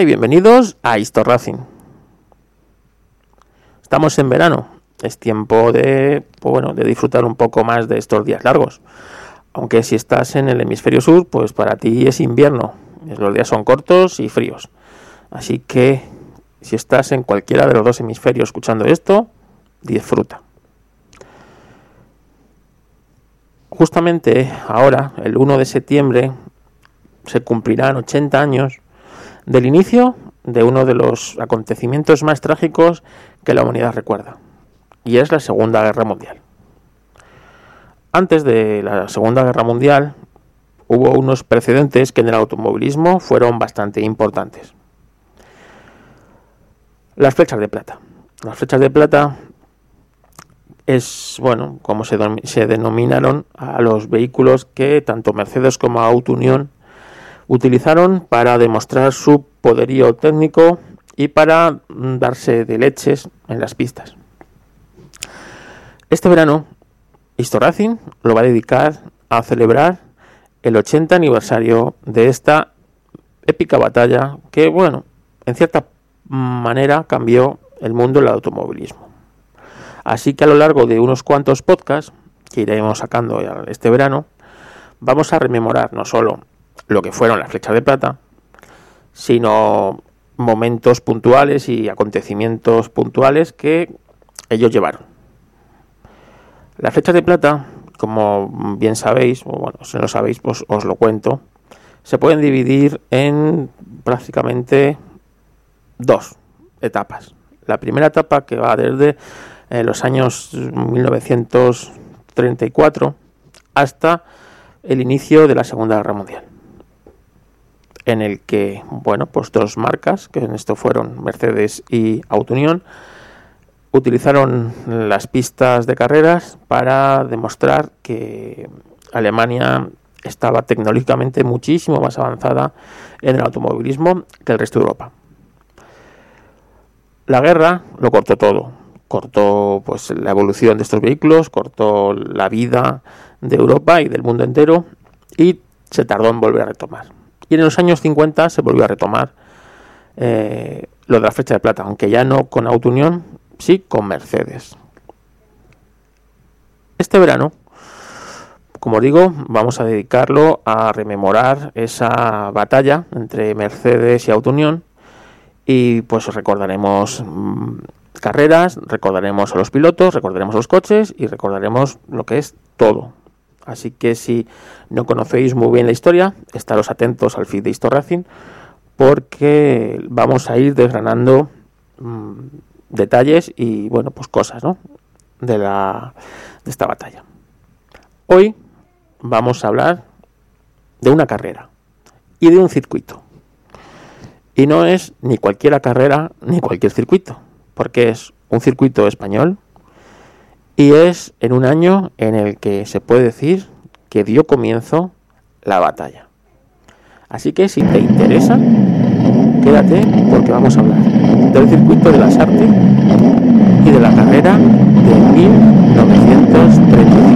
Y bienvenidos a Histor Racing. Estamos en verano, es tiempo de, pues bueno, de disfrutar un poco más de estos días largos. Aunque si estás en el hemisferio sur, pues para ti es invierno. Los días son cortos y fríos. Así que si estás en cualquiera de los dos hemisferios escuchando esto, disfruta. Justamente ahora, el 1 de septiembre, se cumplirán 80 años del inicio de uno de los acontecimientos más trágicos que la humanidad recuerda, y es la Segunda Guerra Mundial. Antes de la Segunda Guerra Mundial hubo unos precedentes que en el automovilismo fueron bastante importantes. Las flechas de plata. Las flechas de plata es, bueno, como se, se denominaron a los vehículos que tanto Mercedes como Auto Unión utilizaron para demostrar su poderío técnico y para darse de leches en las pistas. Este verano, Racing lo va a dedicar a celebrar el 80 aniversario de esta épica batalla que, bueno, en cierta manera cambió el mundo del automovilismo. Así que a lo largo de unos cuantos podcasts que iremos sacando este verano, vamos a rememorar no solo lo que fueron las flechas de plata, sino momentos puntuales y acontecimientos puntuales que ellos llevaron. Las flechas de plata, como bien sabéis, o bueno, si no sabéis, pues os lo cuento, se pueden dividir en prácticamente dos etapas. La primera etapa que va desde eh, los años 1934 hasta el inicio de la Segunda Guerra Mundial en el que, bueno, pues dos marcas, que en esto fueron Mercedes y Auto Unión, utilizaron las pistas de carreras para demostrar que Alemania estaba tecnológicamente muchísimo más avanzada en el automovilismo que el resto de Europa. La guerra lo cortó todo, cortó pues la evolución de estos vehículos, cortó la vida de Europa y del mundo entero y se tardó en volver a retomar. Y en los años 50 se volvió a retomar eh, lo de la flecha de plata, aunque ya no con Auto Unión, sí con Mercedes. Este verano, como digo, vamos a dedicarlo a rememorar esa batalla entre Mercedes y Auto Unión y pues recordaremos mm, carreras, recordaremos a los pilotos, recordaremos los coches y recordaremos lo que es todo, Así que si no conocéis muy bien la historia, estaros atentos al feed de Histo Racing porque vamos a ir desgranando mm, detalles y bueno, pues cosas, ¿no? De la de esta batalla. Hoy vamos a hablar de una carrera y de un circuito. Y no es ni cualquiera carrera ni cualquier circuito, porque es un circuito español y es en un año en el que se puede decir que dio comienzo la batalla. Así que si te interesa, quédate porque vamos a hablar del circuito de las artes y de la carrera de 1935.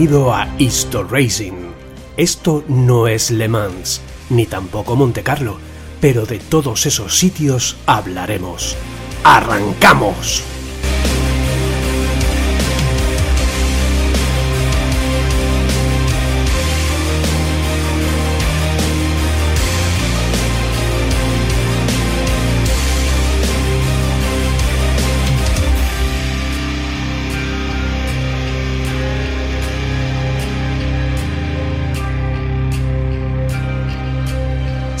Bienvenido a Histo Racing. Esto no es Le Mans, ni tampoco Monte Carlo, pero de todos esos sitios hablaremos. ¡Arrancamos!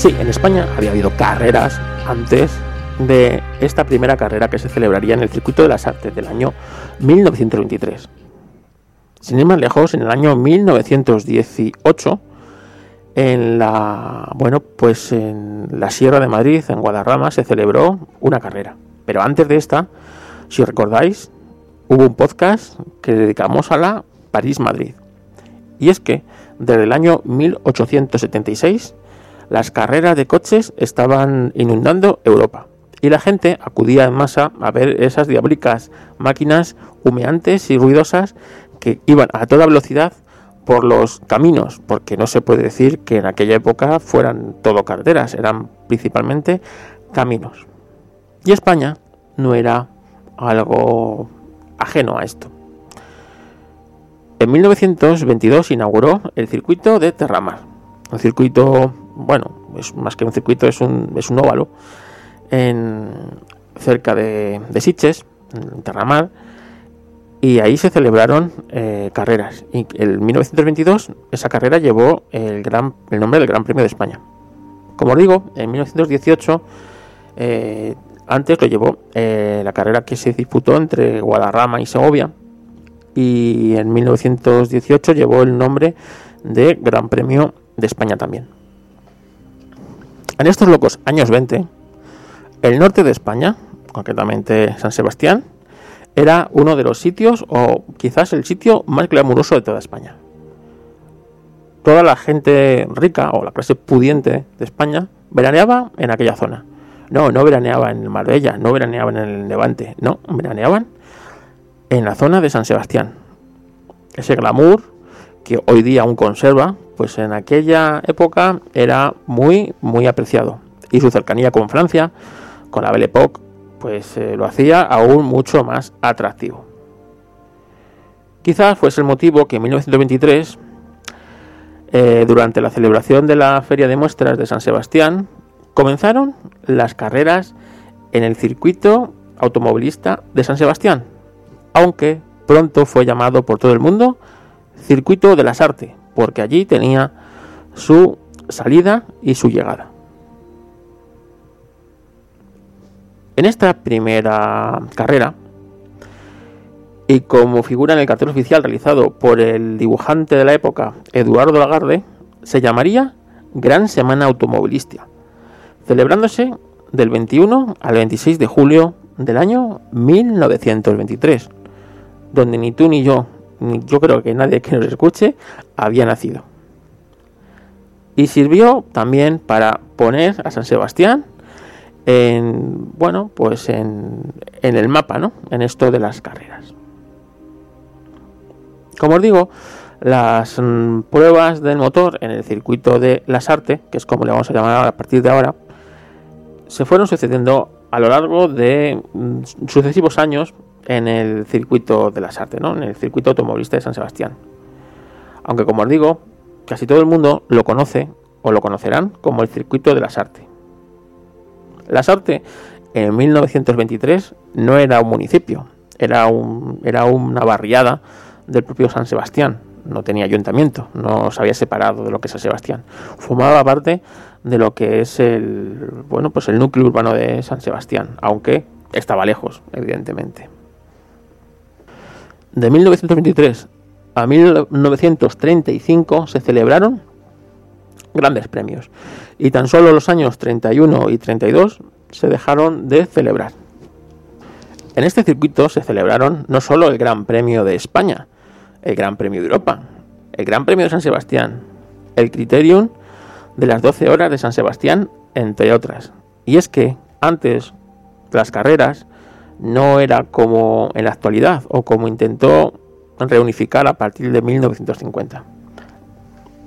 Sí, en España había habido carreras antes de esta primera carrera que se celebraría en el Circuito de las Artes del año 1923. Sin ir más lejos, en el año 1918, en la bueno, pues en la Sierra de Madrid, en Guadarrama, se celebró una carrera. Pero antes de esta, si recordáis, hubo un podcast que dedicamos a la París-Madrid. Y es que desde el año 1876 las carreras de coches estaban inundando Europa y la gente acudía en masa a ver esas diabólicas máquinas humeantes y ruidosas que iban a toda velocidad por los caminos, porque no se puede decir que en aquella época fueran todo carreteras, eran principalmente caminos. Y España no era algo ajeno a esto. En 1922 inauguró el circuito de Terramar, un circuito bueno, es más que un circuito, es un, es un óvalo, en, cerca de, de Siches, en Terramar, y ahí se celebraron eh, carreras. Y en 1922 esa carrera llevó el, gran, el nombre del Gran Premio de España. Como os digo, en 1918 eh, antes lo llevó eh, la carrera que se disputó entre Guadarrama y Segovia. Y en 1918 llevó el nombre de Gran Premio de España también. En estos locos años 20, el norte de España, concretamente San Sebastián, era uno de los sitios, o quizás el sitio más glamuroso de toda España. Toda la gente rica o la clase pudiente de España veraneaba en aquella zona. No, no veraneaba en Marbella, no veraneaban en el Levante, no, veraneaban en la zona de San Sebastián. Ese glamour que hoy día aún conserva, pues en aquella época era muy, muy apreciado. Y su cercanía con Francia, con la Belle Époque, pues eh, lo hacía aún mucho más atractivo. Quizás fuese el motivo que en 1923, eh, durante la celebración de la Feria de Muestras de San Sebastián, comenzaron las carreras en el circuito automovilista de San Sebastián, aunque pronto fue llamado por todo el mundo Circuito de las Artes, porque allí tenía su salida y su llegada. En esta primera carrera, y como figura en el cartel oficial realizado por el dibujante de la época, Eduardo Lagarde, se llamaría Gran Semana Automovilística, celebrándose del 21 al 26 de julio del año 1923, donde ni tú ni yo, yo creo que nadie que nos escuche, había nacido. Y sirvió también para poner a San Sebastián en bueno pues en, en el mapa no en esto de las carreras. Como os digo las mm, pruebas del motor en el circuito de las Arte que es como le vamos a llamar a partir de ahora se fueron sucediendo a lo largo de mm, sucesivos años en el circuito de las Arte, ¿no? en el circuito automovilista de San Sebastián. Aunque como os digo, casi todo el mundo lo conoce o lo conocerán como el circuito de las Artes. Las Artes en 1923 no era un municipio, era, un, era una barriada del propio San Sebastián. No tenía ayuntamiento, no se había separado de lo que es San Sebastián. Formaba parte de lo que es el, bueno, pues el núcleo urbano de San Sebastián, aunque estaba lejos, evidentemente. De 1923 a 1935 se celebraron grandes premios y tan solo los años 31 y 32 se dejaron de celebrar. En este circuito se celebraron no solo el Gran Premio de España, el Gran Premio de Europa, el Gran Premio de San Sebastián, el Criterium de las 12 horas de San Sebastián, entre otras. Y es que antes las carreras no era como en la actualidad o como intentó reunificar a partir de 1950.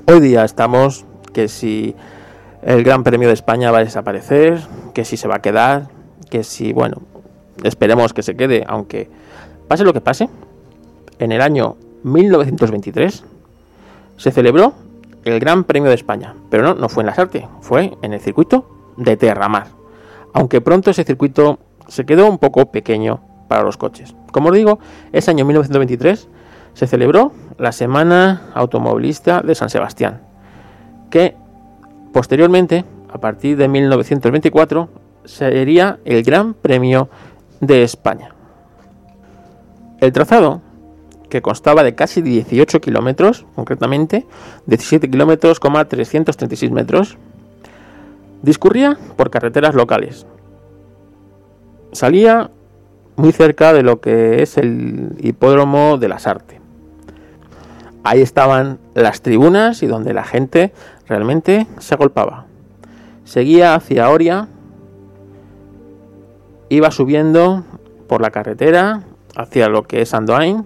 Hoy día estamos que si el Gran Premio de España va a desaparecer, que si se va a quedar, que si, bueno, esperemos que se quede, aunque pase lo que pase, en el año 1923 se celebró el Gran Premio de España, pero no, no fue en la Sarte, fue en el circuito de Terramar, aunque pronto ese circuito se quedó un poco pequeño para los coches. Como os digo, ese año 1923 se celebró la Semana Automovilista de San Sebastián, que posteriormente, a partir de 1924, sería el Gran Premio de España. El trazado, que constaba de casi 18 kilómetros, concretamente 17 kilómetros, 336 metros, discurría por carreteras locales. Salía muy cerca de lo que es el hipódromo de las Artes. Ahí estaban las tribunas y donde la gente realmente se agolpaba. Seguía hacia Oria, iba subiendo por la carretera hacia lo que es Andoain,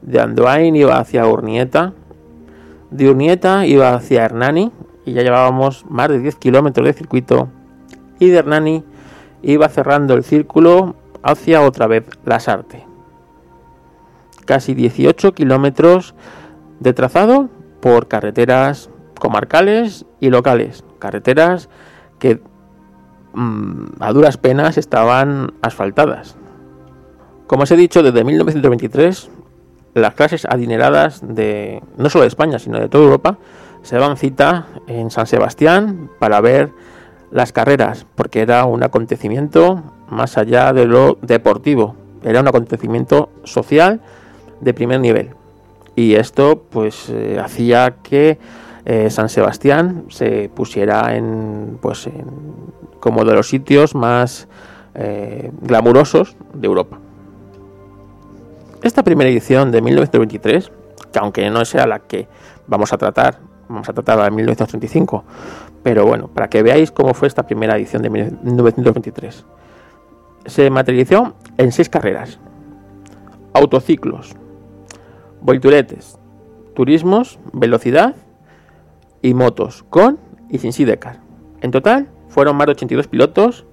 de Andoain iba hacia Urnieta, de Urnieta iba hacia Hernani y ya llevábamos más de 10 kilómetros de circuito y de Hernani iba cerrando el círculo hacia otra vez Lasarte. Casi 18 kilómetros de trazado por carreteras comarcales y locales, carreteras que mm, a duras penas estaban asfaltadas. Como os he dicho, desde 1923 las clases adineradas de no solo de España, sino de toda Europa se daban cita en San Sebastián para ver las carreras, porque era un acontecimiento más allá de lo deportivo, era un acontecimiento social de primer nivel. Y esto pues eh, hacía que eh, San Sebastián se pusiera en pues como de los sitios más eh, glamurosos de Europa. Esta primera edición de 1923, que aunque no sea la que vamos a tratar, vamos a tratar la de 1935, pero bueno, para que veáis cómo fue esta primera edición de 1923. Se materializó en seis carreras. Autociclos, volturetes, turismos, velocidad y motos, con y sin sidecar. En total fueron más de 82 pilotos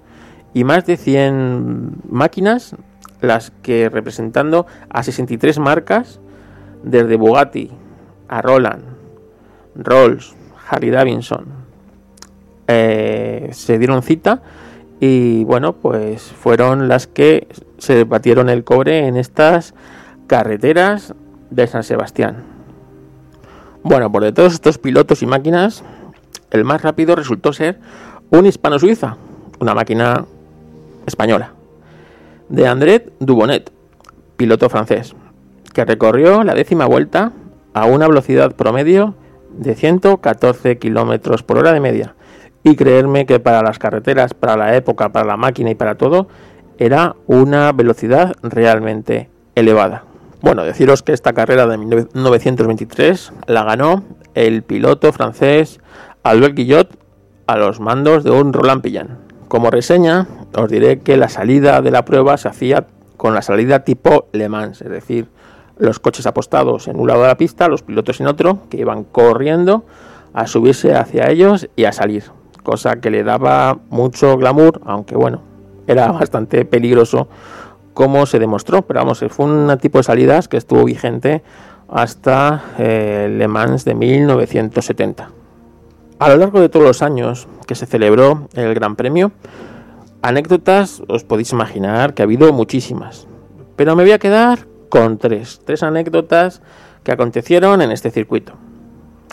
y más de 100 máquinas las que representando a 63 marcas desde Bugatti a Roland, Rolls, Harley Davidson eh, se dieron cita y bueno pues fueron las que se batieron el cobre en estas carreteras de San Sebastián. Bueno, por de todos estos pilotos y máquinas, el más rápido resultó ser un hispano-suiza, una máquina española, de André Dubonet, piloto francés, que recorrió la décima vuelta a una velocidad promedio de 114 kilómetros por hora de media. Y creerme que para las carreteras, para la época, para la máquina y para todo, era una velocidad realmente elevada. Bueno, deciros que esta carrera de 1923 la ganó el piloto francés Albert Guillot a los mandos de un Roland Pillan. Como reseña, os diré que la salida de la prueba se hacía con la salida tipo Le Mans, es decir, los coches apostados en un lado de la pista, los pilotos en otro, que iban corriendo a subirse hacia ellos y a salir, cosa que le daba mucho glamour, aunque bueno, era bastante peligroso como se demostró, pero vamos, fue un tipo de salidas que estuvo vigente hasta eh, Le Mans de 1970. A lo largo de todos los años que se celebró el Gran Premio, anécdotas os podéis imaginar que ha habido muchísimas, pero me voy a quedar con tres, tres anécdotas que acontecieron en este circuito.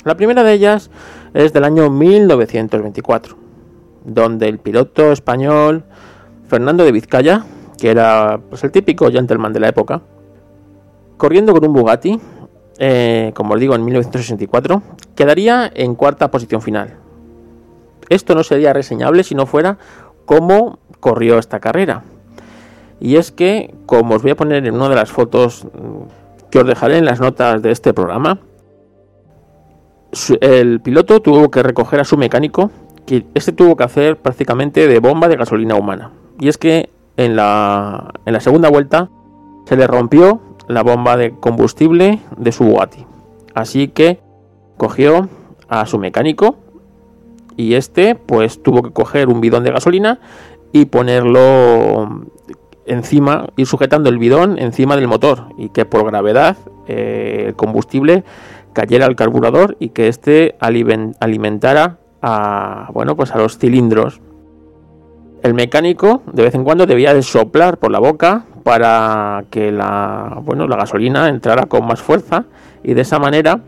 La primera de ellas es del año 1924, donde el piloto español Fernando de Vizcaya que era pues, el típico gentleman de la época, corriendo con un Bugatti, eh, como os digo, en 1964, quedaría en cuarta posición final. Esto no sería reseñable si no fuera cómo corrió esta carrera. Y es que, como os voy a poner en una de las fotos mm, que os dejaré en las notas de este programa, el piloto tuvo que recoger a su mecánico, que este tuvo que hacer prácticamente de bomba de gasolina humana. Y es que en la, segunda vuelta se le rompió la bomba de combustible de su Bugatti. Así que cogió a su mecánico y este pues tuvo que coger un bidón de gasolina y ponerlo encima, ir sujetando el bidón encima del motor y que por gravedad eh, el combustible cayera al carburador y que éste alimentara a, bueno, pues a los cilindros. El mecánico de vez en cuando debía de soplar por la boca para que la, bueno, la gasolina entrara con más fuerza y de esa manera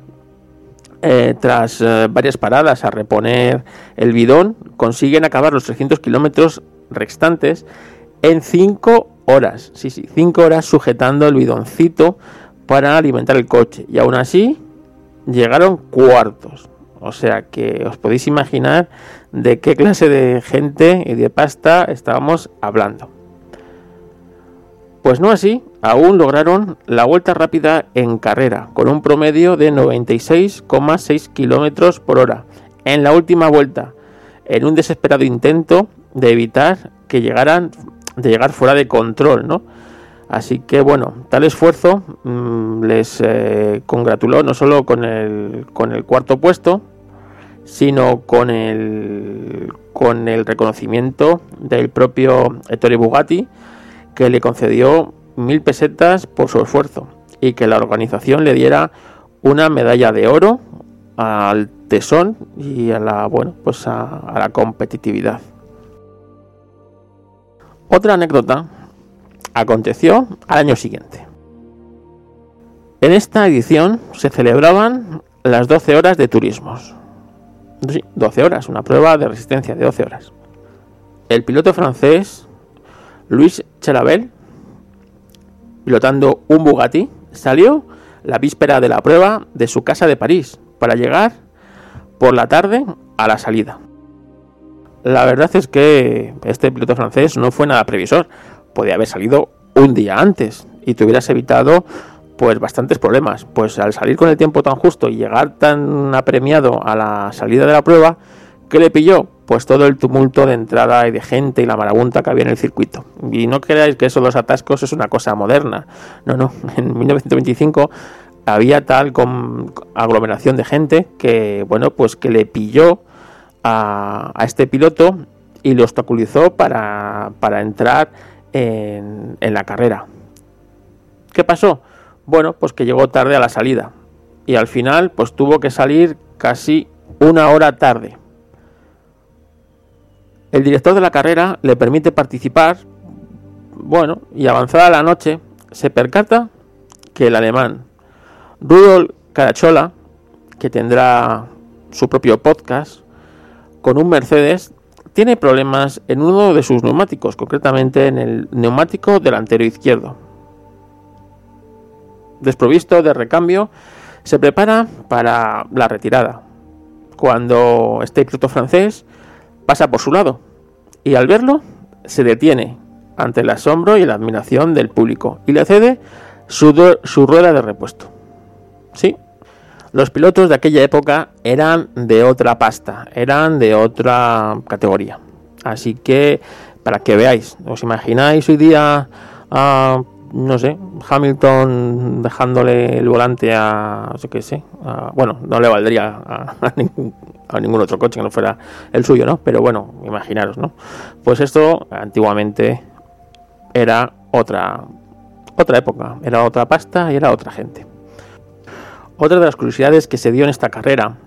eh, tras eh, varias paradas a reponer el bidón, consiguen acabar los 300 kilómetros restantes en 5 horas. Sí, sí, 5 horas sujetando el bidoncito para alimentar el coche. Y aún así llegaron cuartos. O sea que os podéis imaginar de qué clase de gente y de pasta estábamos hablando. Pues no así, aún lograron la vuelta rápida en carrera, con un promedio de 96,6 km por hora en la última vuelta, en un desesperado intento de evitar que llegaran de llegar fuera de control, ¿no? Así que bueno, tal esfuerzo mm, les eh, congratuló no solo con el, con el cuarto puesto, sino con el, con el reconocimiento del propio Ettore Bugatti, que le concedió mil pesetas por su esfuerzo y que la organización le diera una medalla de oro al tesón y a la bueno pues a la competitividad. Otra anécdota aconteció al año siguiente. En esta edición se celebraban las 12 horas de turismos. Sí, 12 horas, una prueba de resistencia de 12 horas. El piloto francés Luis Chelabel, pilotando un Bugatti, salió la víspera de la prueba de su casa de París para llegar por la tarde a la salida. La verdad es que este piloto francés no fue nada previsor. Podía haber salido un día antes y te hubieras evitado pues bastantes problemas. Pues al salir con el tiempo tan justo y llegar tan apremiado a la salida de la prueba, ¿qué le pilló? Pues todo el tumulto de entrada y de gente y la marabunta que había en el circuito. Y no creáis que eso los atascos es una cosa moderna. No, no. En 1925 había tal con aglomeración de gente que, bueno, pues que le pilló a, este piloto y lo obstaculizó para, entrar en, la carrera. ¿Qué pasó? Bueno, pues que llegó tarde a la salida y al final pues tuvo que salir casi una hora tarde. El director de la carrera le permite participar, bueno, y avanzada la noche se percata que el alemán Rudolf Carachola, que tendrá su propio podcast, con un Mercedes tiene problemas en uno de sus neumáticos, concretamente en el neumático delantero izquierdo. Desprovisto de recambio, se prepara para la retirada, cuando este piloto francés pasa por su lado y al verlo se detiene ante el asombro y la admiración del público y le cede su, su rueda de repuesto. Sí, los pilotos de aquella época eran de otra pasta, eran de otra categoría. Así que, para que veáis, ¿os imagináis hoy día a, no sé, Hamilton dejándole el volante a, sé qué sé, bueno, no le valdría a, ningún, a ningún otro coche que no fuera el suyo, ¿no? Pero bueno, imaginaros, ¿no? Pues esto antiguamente era otra, otra época, era otra pasta y era otra gente. Otra de las curiosidades que se dio en esta carrera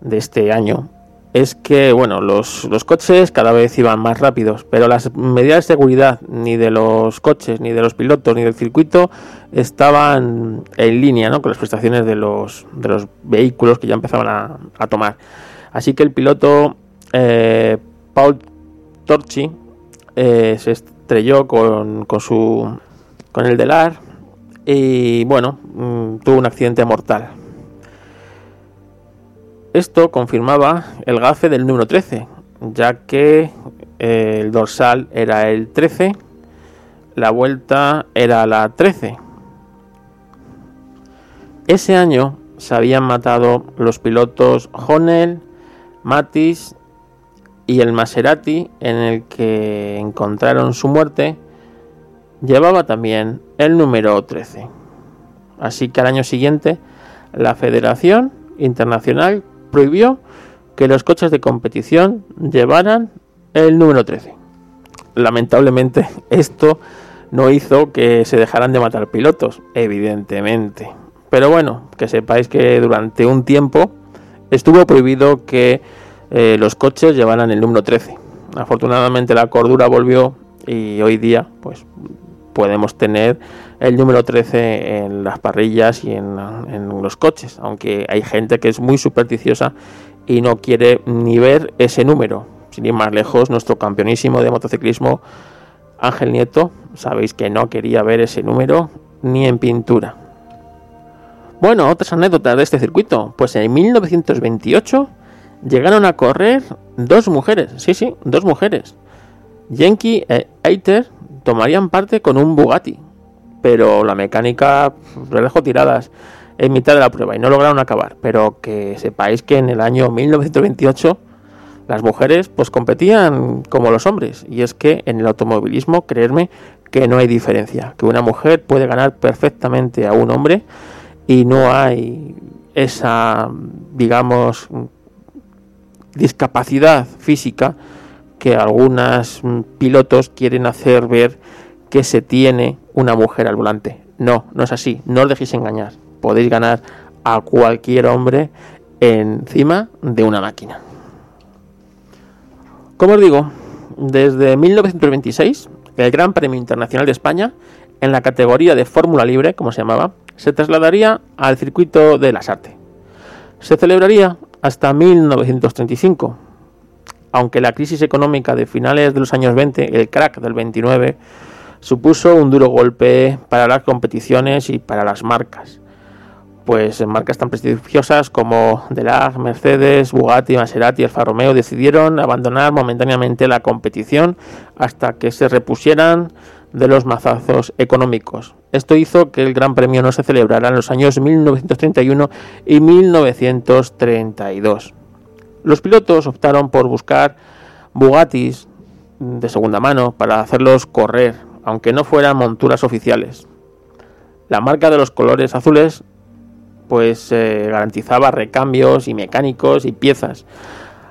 de este año es que, bueno, los, coches cada vez iban más rápidos, pero las medidas de seguridad ni de los coches, ni de los pilotos, ni del circuito estaban en línea ¿no? con las prestaciones de los, de los vehículos que ya empezaban a, tomar. Así que el piloto eh, Paul Torchi eh, se estrelló con, con, su, con el Delar y bueno, mm, tuvo un accidente mortal. Esto confirmaba el gafe del número 13, ya que eh, el dorsal era el 13, la vuelta era la 13. Ese año se habían matado los pilotos Honel, Matis y el Maserati, en el que encontraron su muerte llevaba también el número 13. Así que al año siguiente la Federación Internacional prohibió que los coches de competición llevaran el número 13. Lamentablemente esto no hizo que se dejaran de matar pilotos, evidentemente. Pero bueno, que sepáis que durante un tiempo estuvo prohibido que eh, los coches llevaran el número 13. Afortunadamente la cordura volvió y hoy día pues podemos tener el número 13 en las parrillas y en, en, los coches, aunque hay gente que es muy supersticiosa y no quiere ni ver ese número. Sin ir más lejos, nuestro campeonísimo de motociclismo Ángel Nieto, sabéis que no quería ver ese número ni en pintura. Bueno, otras anécdotas de este circuito. Pues en 1928 llegaron a correr dos mujeres, sí, sí, dos mujeres. Yankee e Eiter tomarían parte con un Bugatti, pero la mecánica dejó tiradas en mitad de la prueba y no lograron acabar. Pero que sepáis que en el año 1928 las mujeres pues competían como los hombres y es que en el automovilismo creerme que no hay diferencia, que una mujer puede ganar perfectamente a un hombre y no hay esa digamos discapacidad física que algunos pilotos quieren hacer ver que se tiene una mujer al volante. No, no es así, no os dejéis engañar. Podéis ganar a cualquier hombre encima de una máquina. Como os digo, desde 1926, el Gran Premio Internacional de España, en la categoría de Fórmula Libre, como se llamaba, se trasladaría al circuito de las artes. Se celebraría hasta 1935, aunque la crisis económica de finales de los años 20, el crack del 29, supuso un duro golpe para las competiciones y para las marcas pues marcas tan prestigiosas como Delag, Mercedes, Bugatti, Maserati, Alfa Romeo decidieron abandonar momentáneamente la competición hasta que se repusieran de los mazazos económicos. Esto hizo que el Gran Premio no se celebrara en los años 1931 y 1932. Los pilotos optaron por buscar Bugattis de segunda mano para hacerlos correr, aunque no fueran monturas oficiales. La marca de los colores azules pues eh, garantizaba recambios y mecánicos y piezas.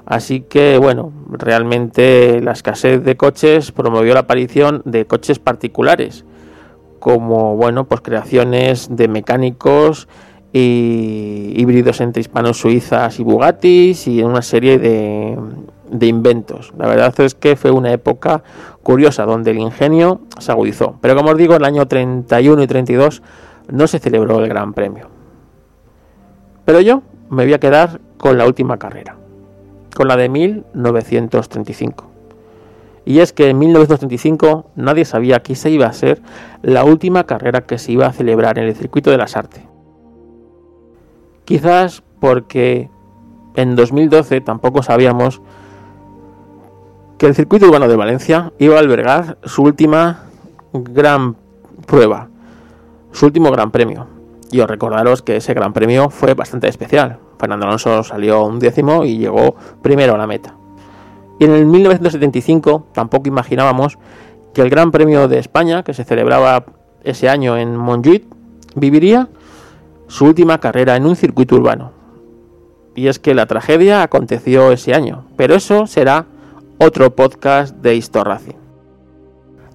Así que bueno, realmente la escasez de coches promovió la aparición de coches particulares, como bueno, pues creaciones de mecánicos y híbridos entre hispanos suizas y Bugattis y una serie de, inventos. La verdad es que fue una época curiosa donde el ingenio se agudizó. Pero como os digo, el año 31 y 32 no se celebró el Gran Premio. Pero yo me voy a quedar con la última carrera, con la de 1935. Y es que en 1935 nadie sabía que esa iba a ser la última carrera que se iba a celebrar en el circuito de las artes. Quizás porque en 2012 tampoco sabíamos que el circuito urbano de Valencia iba a albergar su última gran prueba, su último gran premio. Y os recordaros que ese gran premio fue bastante especial. Fernando Alonso salió un décimo y llegó primero a la meta. Y en el 1975 tampoco imaginábamos que el Gran Premio de España, que se celebraba ese año en Montjuic, viviría su última carrera en un circuito urbano. Y es que la tragedia aconteció ese año, pero eso será otro podcast de Historraci.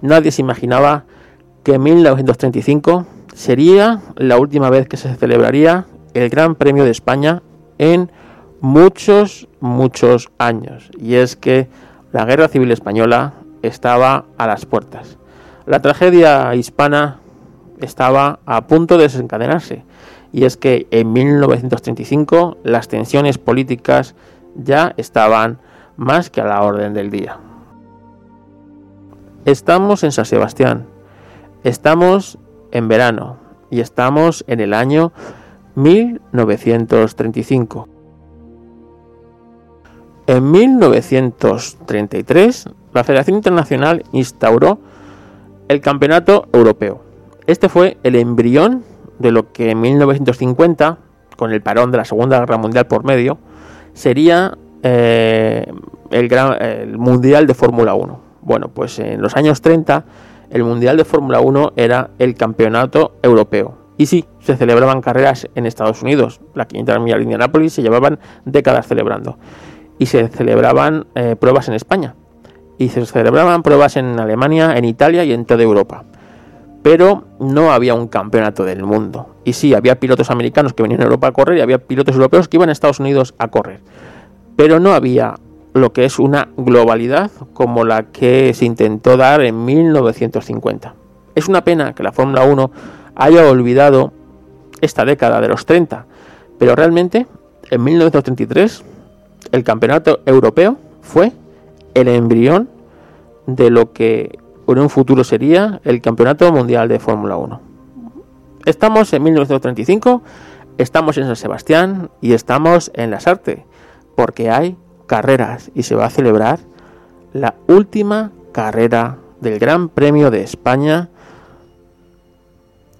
Nadie se imaginaba que en 1935 sería la última vez que se celebraría el Gran Premio de España en muchos, muchos años. Y es que la Guerra Civil Española estaba a las puertas. La tragedia hispana estaba a punto de desencadenarse. Y es que en 1935 las tensiones políticas ya estaban más que a la orden del día. Estamos en San Sebastián. Estamos en verano y estamos en el año 1935. En 1933, la Federación Internacional instauró el Campeonato Europeo. Este fue el embrión de lo que en 1950, con el parón de la Segunda Guerra Mundial por medio, sería eh, el, gran, el Mundial de Fórmula 1. Bueno, pues en los años 30 el Mundial de Fórmula 1 era el campeonato europeo. Y sí, se celebraban carreras en Estados Unidos. La 500 millas de Indianápolis se llevaban décadas celebrando. Y se celebraban eh, pruebas en España. Y se celebraban pruebas en Alemania, en Italia y en toda Europa. Pero no había un campeonato del mundo. Y sí, había pilotos americanos que venían a Europa a correr y había pilotos europeos que iban a Estados Unidos a correr. Pero no había lo que es una globalidad como la que se intentó dar en 1950. Es una pena que la Fórmula 1 haya olvidado esta década de los 30, pero realmente en 1933 el campeonato europeo fue el embrión de lo que en un futuro sería el campeonato mundial de Fórmula 1. Estamos en 1935, estamos en San Sebastián y estamos en Las Artes, porque hay carreras y se va a celebrar la última carrera del Gran Premio de España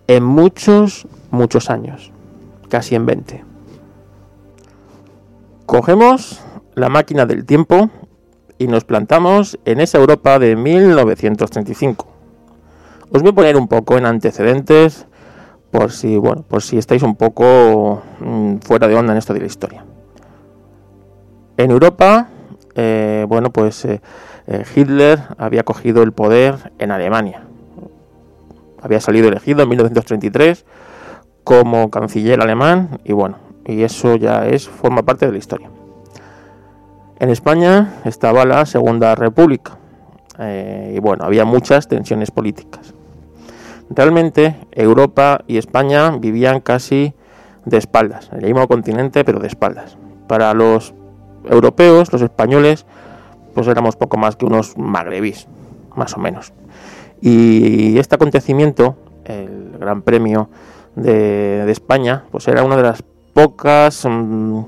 en muchos, muchos años, casi en 20. Cogemos la máquina del tiempo y nos plantamos en esa Europa de 1935. Os voy a poner un poco en antecedentes por si, bueno, por si estáis un poco mm, fuera de onda en esto de la historia. En Europa, eh, bueno, pues eh, eh, Hitler había cogido el poder en Alemania. Había salido elegido en 1933 como canciller alemán y bueno, y eso ya es forma parte de la historia. En España estaba la Segunda República y bueno, había muchas tensiones políticas. Realmente Europa y España vivían casi de espaldas, en el mismo continente pero de espaldas. Para los europeos, los españoles, pues éramos poco más que unos magrebís, más o menos. Y este acontecimiento, el Gran Premio de, España, pues era una de las pocas mm,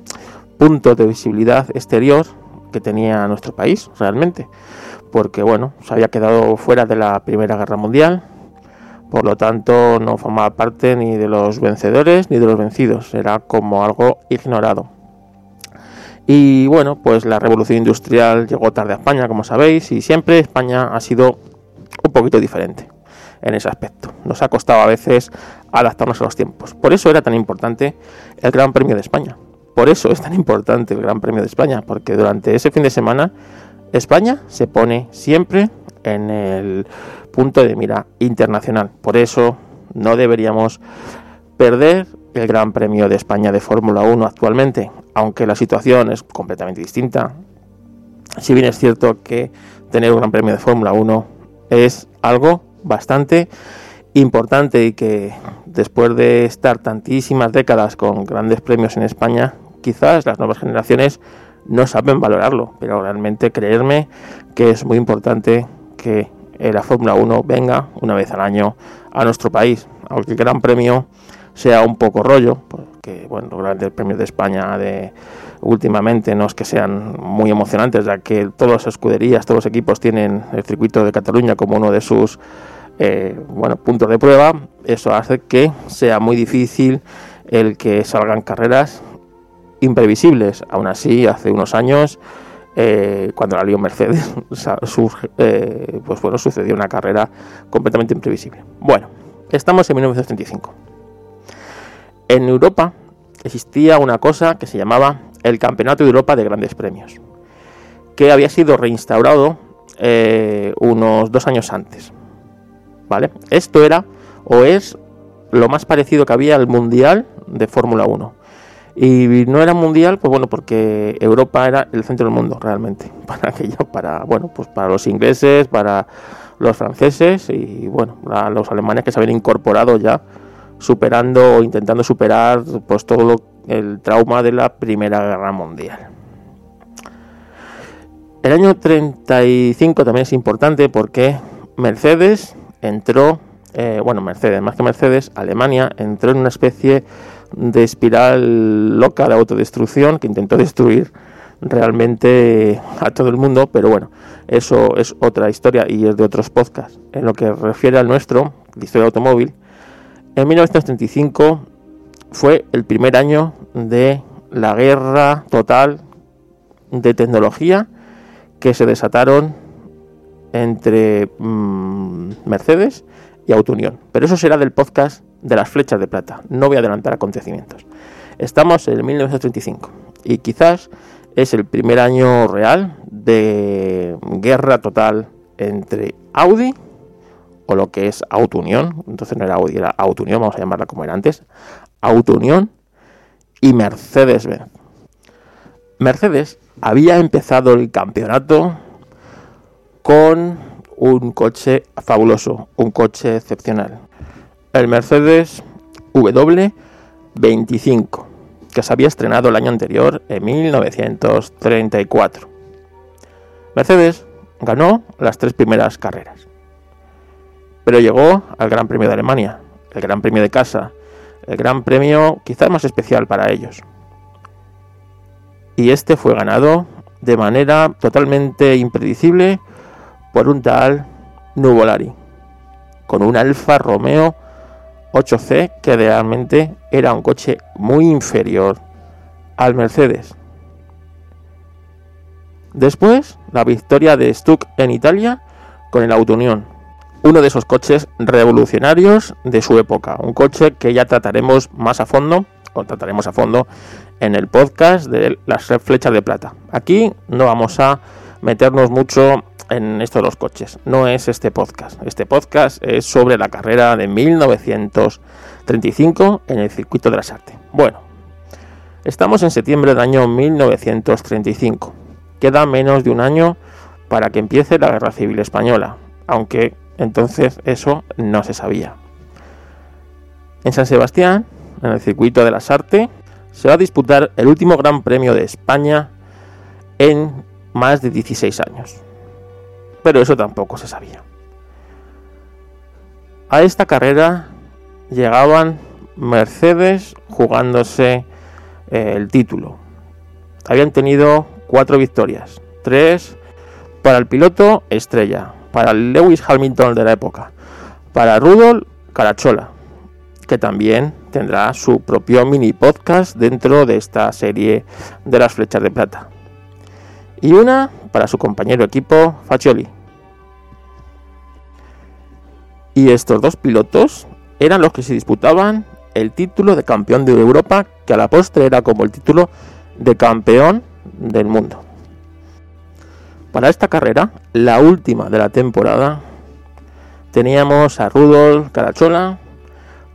puntos de visibilidad exterior que tenía nuestro país, realmente. Porque, bueno, se había quedado fuera de la Primera Guerra Mundial, por lo tanto no formaba parte ni de los vencedores ni de los vencidos, era como algo ignorado. Y bueno, pues la revolución industrial llegó tarde a España, como sabéis, y siempre España ha sido un poquito diferente en ese aspecto. Nos ha costado a veces adaptarnos a los tiempos. Por eso era tan importante el Gran Premio de España. Por eso es tan importante el Gran Premio de España, porque durante ese fin de semana España se pone siempre en el punto de mira internacional. Por eso no deberíamos perder el Gran Premio de España de Fórmula 1 actualmente, aunque la situación es completamente distinta. Si bien es cierto que tener un Gran Premio de Fórmula 1 es algo bastante importante y que después de estar tantísimas décadas con grandes premios en España, quizás las nuevas generaciones no saben valorarlo, pero realmente creerme que es muy importante que la Fórmula 1 venga una vez al año a nuestro país, aunque el Gran Premio sea un poco rollo, porque bueno, los grandes premios de España de últimamente no es que sean muy emocionantes, ya que todas las escuderías, todos los equipos tienen el circuito de Cataluña como uno de sus eh, puntos de prueba. Eso hace que sea muy difícil el que salgan carreras imprevisibles. Aún así, hace unos años, eh, cuando la lió Mercedes, eh, pues bueno, sucedió una carrera completamente imprevisible. Bueno, estamos en 1935 en Europa existía una cosa que se llamaba el Campeonato de Europa de Grandes Premios, que había sido reinstaurado eh, unos dos años antes. ¿Vale? Esto era o es lo más parecido que había al Mundial de Fórmula 1. Y no era mundial, pues bueno, porque Europa era el centro del mundo realmente. Para aquello, para, bueno, pues para los ingleses, para los franceses y bueno, los alemanes que se habían incorporado ya superando o intentando superar pues todo el trauma de la Primera Guerra Mundial. El año 35 también es importante porque Mercedes entró, eh, bueno, Mercedes, más que Mercedes, Alemania entró en una especie espiral loca de autodestrucción que intentó destruir realmente a todo el mundo, pero bueno, eso es otra historia y es de otros podcasts. En lo que refiere al nuestro, la historia automóvil, en 1935 fue el primer año de la guerra total de tecnología que se desataron entre mm, Mercedes y Autounión. Pero eso será del podcast de las flechas de plata. No voy a adelantar acontecimientos. Estamos en 1935 y quizás es el primer año real de guerra total entre Audi o lo que es Auto Unión, entonces no era Audi, era Auto Unión, vamos a llamarla como era antes, Auto Unión y Mercedes-Benz. Mercedes había empezado el campeonato con un coche fabuloso, un coche excepcional. El Mercedes W25, que se había estrenado el año anterior, en 1934. Mercedes ganó las tres primeras carreras. Pero llegó al Gran Premio de Alemania, el Gran Premio de casa, el Gran Premio quizás más especial para ellos. Y este fue ganado de manera totalmente impredecible por un tal Nuvolari, con un Alfa Romeo 8C que realmente era un coche muy inferior al Mercedes. Después, la victoria de Stuck en Italia con el Auto Unión, uno de esos coches revolucionarios de su época, un coche que ya trataremos más a fondo, o trataremos a fondo en el podcast de las flechas de plata. Aquí no vamos a meternos mucho en estos dos coches, no es este podcast. Este podcast es sobre la carrera de 1935 en el circuito de las artes. Bueno, estamos en septiembre del año 1935. Queda menos de un año para que empiece la Guerra Civil Española, aunque entonces eso no se sabía. En San Sebastián, en el circuito de las Artes, se va a disputar el último Gran Premio de España en más de 16 años. Pero eso tampoco se sabía. A esta carrera llegaban Mercedes jugándose eh, el título. Habían tenido cuatro victorias, tres para el piloto estrella, para Lewis Hamilton de la época, para Rudolf Carachola, que también tendrá su propio mini podcast dentro de esta serie de las flechas de plata. Y una para su compañero equipo Faccioli. Y estos dos pilotos eran los que se disputaban el título de campeón de Europa, que a la postre era como el título de campeón del mundo. Para esta carrera, la última de la temporada, teníamos a Rudolf Carachola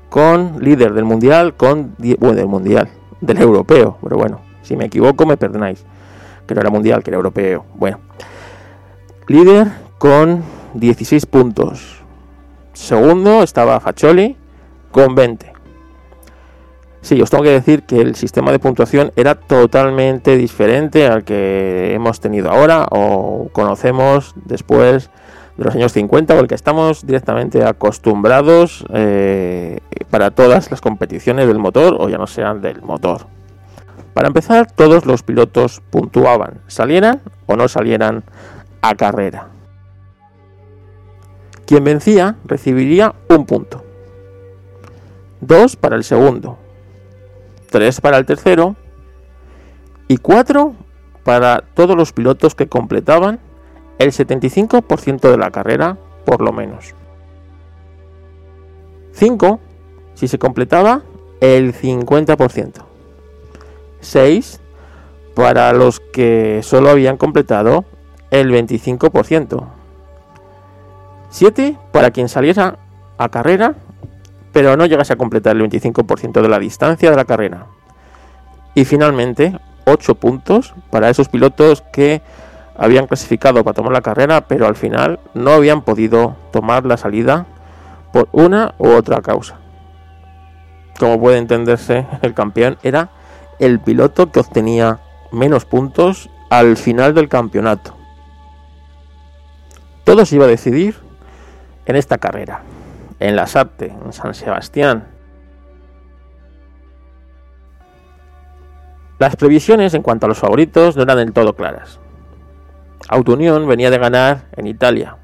con líder del mundial, con bueno, del mundial, del europeo, pero bueno, si me equivoco me perdonáis, que no era mundial, que era europeo. Bueno, líder con 16 puntos. Segundo estaba Faccioli con 20. Sí, os tengo que decir que el sistema de puntuación era totalmente diferente al que hemos tenido ahora o conocemos después de los años 50 o el que estamos directamente acostumbrados eh, para todas las competiciones del motor o ya no sean del motor. Para empezar, todos los pilotos puntuaban, salieran o no salieran a carrera. Quien vencía recibiría un punto. Dos para el segundo, 3 para el tercero y 4 para todos los pilotos que completaban el 75% de la carrera por lo menos. 5 si se completaba el 50%. 6 para los que solo habían completado el 25%. 7 para quien saliera a carrera pero no llegase a completar el 25% de la distancia de la carrera. Y finalmente, 8 puntos para esos pilotos que habían clasificado para tomar la carrera, pero al final no habían podido tomar la salida por una u otra causa. Como puede entenderse, el campeón era el piloto que obtenía menos puntos al final del campeonato. Todo se iba a decidir en esta carrera en la SAPTE, en San Sebastián. Las previsiones en cuanto a los favoritos no eran del todo claras. Unión venía de ganar en Italia.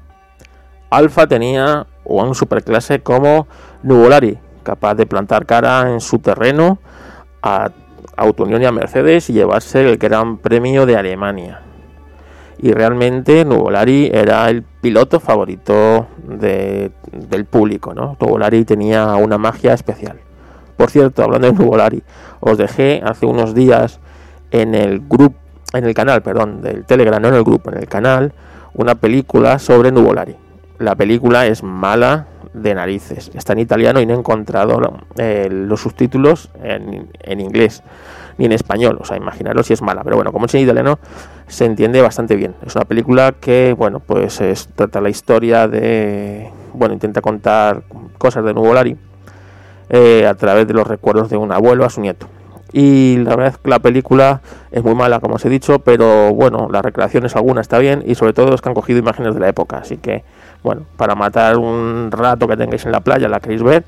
Alfa tenía un superclase como Nuvolari, capaz de plantar cara en su terreno a Unión y a Mercedes y llevarse el Gran Premio de Alemania. Y realmente Nuvolari era el piloto favorito del público, ¿no? Nuvolari tenía una magia especial. Por cierto, hablando de Nuvolari, os dejé hace unos días en el grupo, en el canal, perdón, del Telegram, no en el grupo, en el canal, una película sobre Nuvolari. La película es mala de narices. Está en italiano y no he encontrado eh, los subtítulos en, en, inglés ni en español. O sea, imaginaros si es mala. Pero bueno, como es en italiano, se entiende bastante bien. Es una película que, bueno, pues es, trata la historia de. Bueno, intenta contar cosas de Nuvolari eh, a través de los recuerdos de un abuelo a su nieto. Y la verdad es que la película es muy mala, como os he dicho, pero bueno, las recreaciones alguna está bien y sobre todo es que han cogido imágenes de la época. Así que, bueno, para matar un rato que tengáis en la playa, la queréis ver,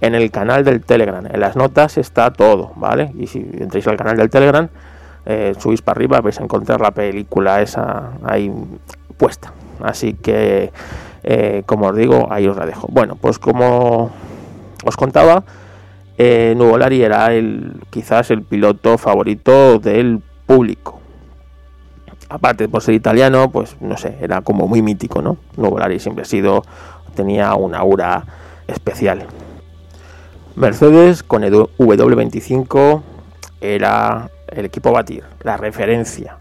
en el canal del Telegram. En las notas está todo, ¿vale? Y si entráis al canal del Telegram, eh, subís para arriba, vais a encontrar la película esa ahí puesta. Así que, eh, como os digo, ahí os la dejo. Bueno, pues como os contaba, eh, Nuvolari era el, quizás el piloto favorito del público. Aparte por ser italiano, pues no sé, era como muy mítico, ¿no? Nuvolari siempre ha sido, tenía una aura especial. Mercedes con el W25 era el equipo a batir, la referencia.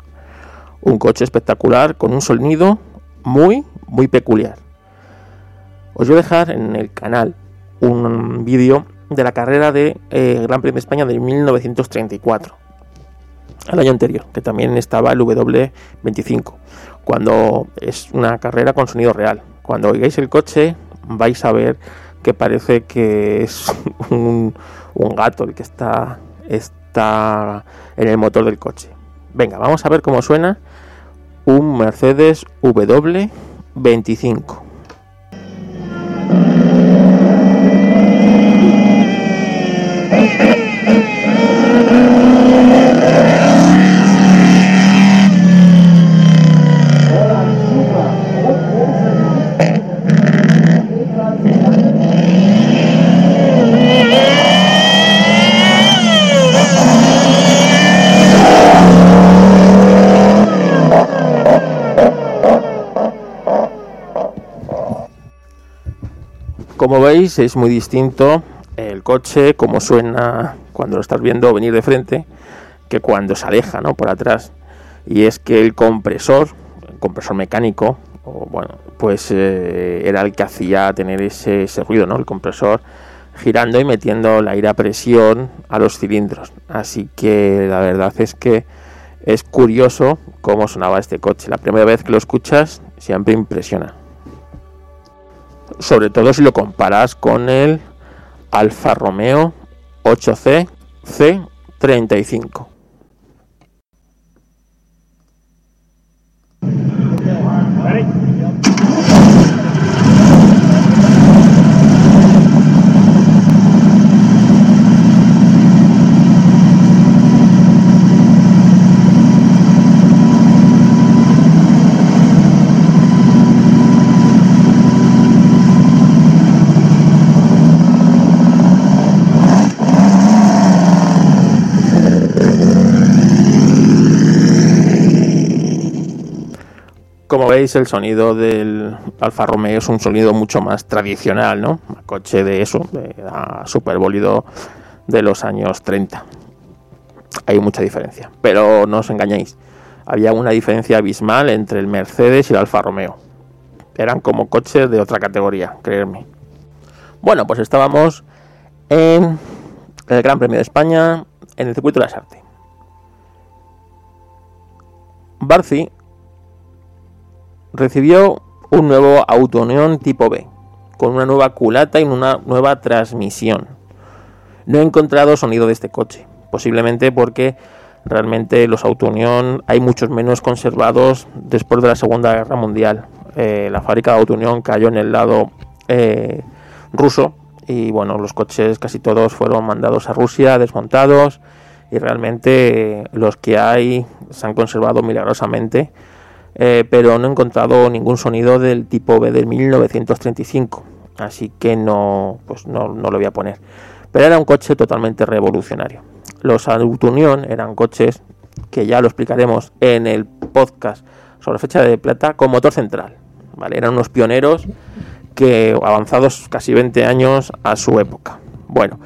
Un coche espectacular con un sonido muy, muy peculiar. Os voy a dejar en el canal un vídeo de la carrera de eh, Gran Premio de España de 1934, al año anterior, que también estaba el W25, cuando es una carrera con sonido real. Cuando oigáis el coche vais a ver que parece que es un, gato el que está, está en el motor del coche. Venga, vamos a ver cómo suena un Mercedes W25. Como veis es muy distinto el coche, como suena cuando lo estás viendo venir de frente, que cuando se aleja ¿no? por atrás. Y es que el compresor, el compresor mecánico, bueno, pues eh, era el que hacía tener ese, ruido, ¿no? El compresor girando y metiendo el aire a presión a los cilindros. Así que la verdad es que es curioso cómo sonaba este coche. La primera vez que lo escuchas siempre impresiona sobre todo si lo comparas con el Alfa Romeo 8C C35. Como veis, el sonido del Alfa Romeo es un sonido mucho más tradicional, ¿no? Un coche de eso, de superbólido de los años 30. Hay mucha diferencia, pero no os engañéis. Había una diferencia abismal entre el Mercedes y el Alfa Romeo. Eran como coches de otra categoría, creerme. Bueno, pues estábamos en el Gran Premio de España en el circuito de la Sarte. Barci recibió un nuevo Auto Unión tipo B, con una nueva culata y una nueva transmisión. No he encontrado sonido de este coche, posiblemente porque realmente los Auto Unión hay muchos menos conservados después de la Segunda Guerra Mundial. Eh, la fábrica de Auto Unión cayó en el lado eh, ruso y bueno, los coches casi todos fueron mandados a Rusia, desmontados y realmente los que hay se han conservado milagrosamente eh, pero no he encontrado ningún sonido del tipo B del 1935, así que no, pues no, lo voy a poner. Pero era un coche totalmente revolucionario. Los Auto Union eran coches que ya lo explicaremos en el podcast sobre fecha de plata con motor central, ¿vale? Eran unos pioneros que avanzados casi 20 años a su época. Bueno,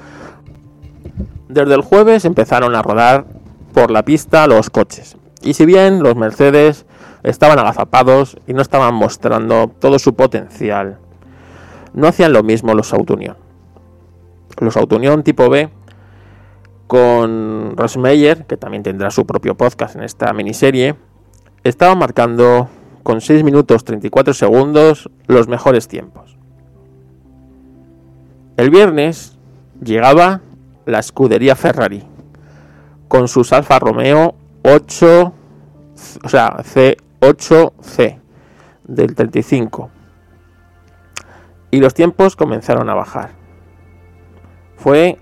desde el jueves empezaron a rodar por la pista los coches. Y si bien los Mercedes estaban agazapados y no estaban mostrando todo su potencial, no hacían lo mismo los Autonion. Los Autonion tipo B con Rosmeyer, que también tendrá su propio podcast en esta miniserie, estaban marcando con 6 minutos 34 segundos los mejores tiempos. El viernes llegaba la escudería Ferrari con sus Alfa Romeo 8, o sea, C8C del 35. Y los tiempos comenzaron a bajar. Fue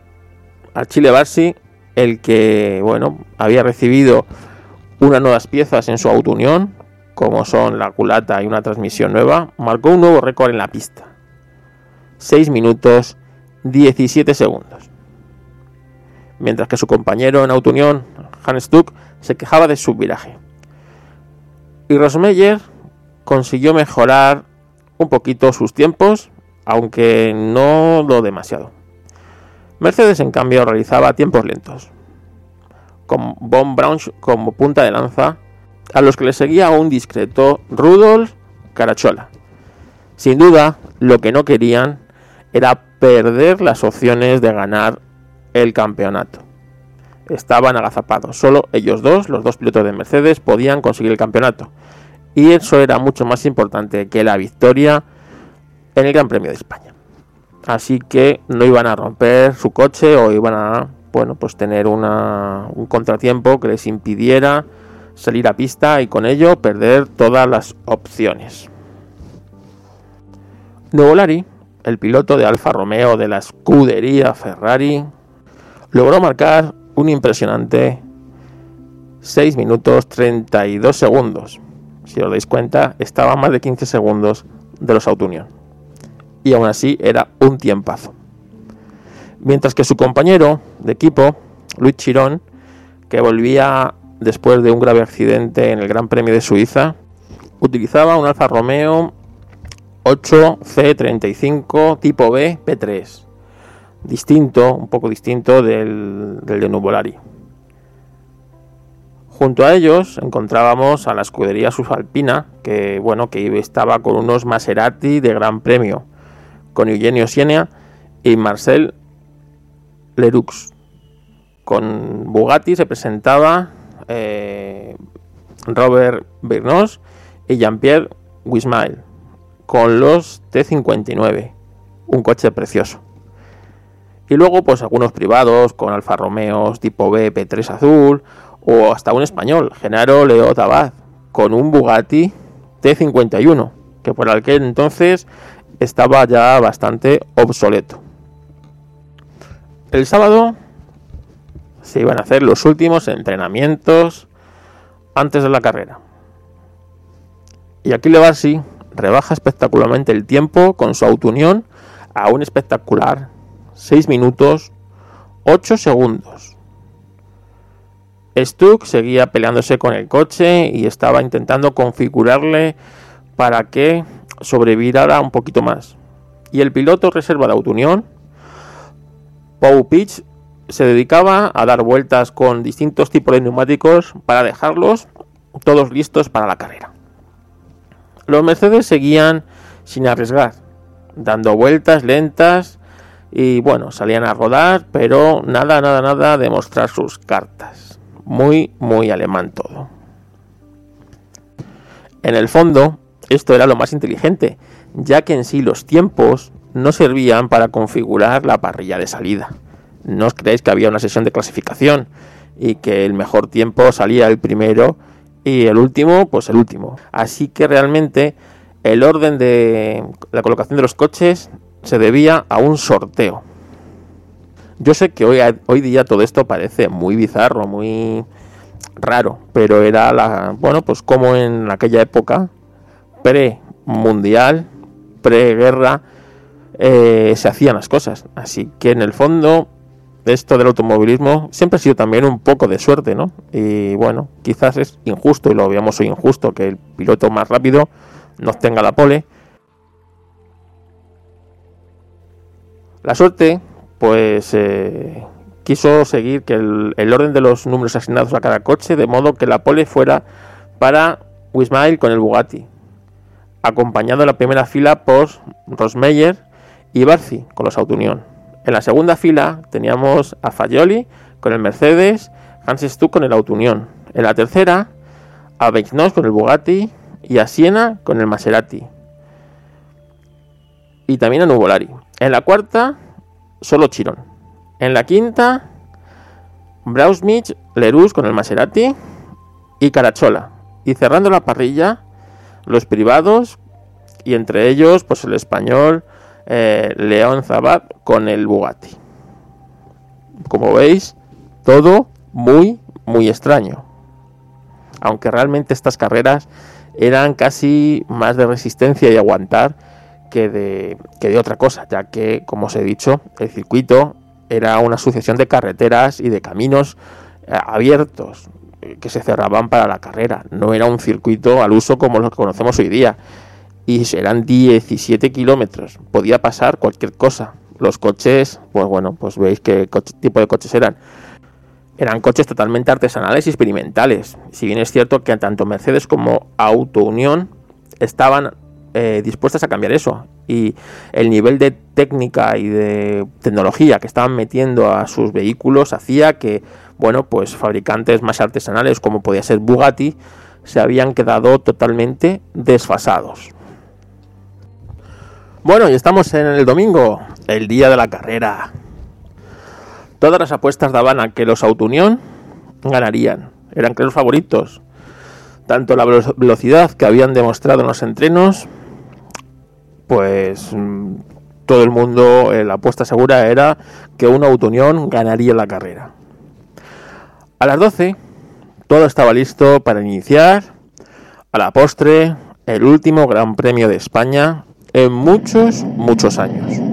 Chile Barsi el que, bueno, había recibido unas nuevas piezas en su auto unión, como son la culata y una transmisión nueva, marcó un nuevo récord en la pista. 6 minutos 17 segundos. Mientras que su compañero en auto unión, Hans Stuck, se quejaba de su viraje. Y Rosmeyer consiguió mejorar un poquito sus tiempos, aunque no lo demasiado. Mercedes, en cambio, realizaba tiempos lentos, con Von Braun como punta de lanza, a los que le seguía un discreto Rudolf Carachola. Sin duda, lo que no querían era perder las opciones de ganar el campeonato. Estaban agazapados, solo ellos dos, los dos pilotos de Mercedes, podían conseguir el campeonato. Y eso era mucho más importante que la victoria en el Gran Premio de España. Así que no iban a romper su coche o iban a, bueno, pues tener un contratiempo que les impidiera salir a pista y con ello perder todas las opciones. Nuvolari, el piloto de Alfa Romeo de la escudería Ferrari, logró marcar un impresionante 6 minutos 32 segundos. Si os dais cuenta, estaba más de 15 segundos de los Union y aún así era un tiempazo. Mientras que su compañero de equipo, Luis Chirón, que volvía después de un grave accidente en el Gran Premio de Suiza, utilizaba un Alfa Romeo 8C35 tipo B P3, distinto, un poco distinto del, del de Nuvolari. Junto a ellos encontrábamos a la escudería Subalpina, que bueno, que estaba con unos Maserati de Gran Premio, con Eugenio Siena y Marcel Leroux. Con Bugatti se presentaba eh, Robert Bernos y Jean-Pierre Wismail con los T59, un coche precioso. Y luego, pues algunos privados con Alfa Romeo tipo B, P3 azul, o hasta un español, Genaro Leo Tabaz, con un Bugatti T51, que por aquel entonces estaba ya bastante obsoleto. El sábado se iban a hacer los últimos entrenamientos antes de la carrera. Y aquí Levarsi rebaja espectacularmente el tiempo con su autounión a un espectacular 6 minutos 8 segundos. Stuck seguía peleándose con el coche y estaba intentando configurarle para que sobrevivirá un poquito más. Y el piloto reserva de Autounión, Pau Pitch, se dedicaba a dar vueltas con distintos tipos de neumáticos para dejarlos todos listos para la carrera. Los Mercedes seguían sin arriesgar, dando vueltas lentas y bueno, salían a rodar, pero nada, nada, nada de mostrar sus cartas. Muy, muy alemán todo. En el fondo, esto era lo más inteligente, ya que en sí los tiempos no servían para configurar la parrilla de salida. No os creéis que había una sesión de clasificación y que el mejor tiempo salía el primero y el último, pues el último. Así que realmente el orden de la colocación de los coches se debía a un sorteo. Yo sé que hoy, día todo esto parece muy bizarro, muy raro, pero era la, bueno, pues como en aquella época pre-mundial, pre-guerra, eh, se hacían las cosas. Así que en el fondo, esto del automovilismo siempre ha sido también un poco de suerte, ¿no? Y bueno, quizás es injusto, y lo veíamos hoy injusto, que el piloto más rápido no obtenga la pole. La suerte, pues eh, quiso seguir que el, orden de los números asignados a cada coche, de modo que la pole fuera para Wismail con el Bugatti, acompañado en la primera fila por Rosmeyer y Barci con los Auto Union. En la segunda fila teníamos a Fagioli con el Mercedes, Hans Stuck con el Auto Union. En la tercera, a Beignos con el Bugatti y a Siena con el Maserati. Y también a Nuvolari. En la cuarta, solo Chiron. En la quinta, Brausmich, Lerus con el Maserati y Carachola. Y cerrando la parrilla, los privados y entre ellos, pues el español eh, León Zabat con el Bugatti. Como veis, todo muy, muy extraño. Aunque realmente estas carreras eran casi más de resistencia y aguantar que de, que de otra cosa, ya que, como os he dicho, el circuito era una sucesión de carreteras y de caminos eh, abiertos eh, que se cerraban para la carrera. No era un circuito al uso como lo que conocemos hoy día. Y eran 17 kilómetros. Podía pasar cualquier cosa. Los coches, pues bueno, pues veis qué tipo de coches eran. Eran coches totalmente artesanales y experimentales. Si bien es cierto que tanto Mercedes como Auto Unión estaban eh, dispuestas a cambiar eso. Y el nivel de técnica y de tecnología que estaban metiendo a sus vehículos hacía que, bueno, pues fabricantes más artesanales como podía ser Bugatti se habían quedado totalmente desfasados. Bueno, y estamos en el domingo, el día de la carrera. Todas las apuestas daban a que los Auto Unión ganarían, eran claros favoritos. Tanto la velocidad que habían demostrado en los entrenos pues mm, todo el mundo, eh, la apuesta segura era que una Autounión ganaría la carrera. A las 12, todo estaba listo para iniciar a la postre el último Gran Premio de España en muchos, muchos años.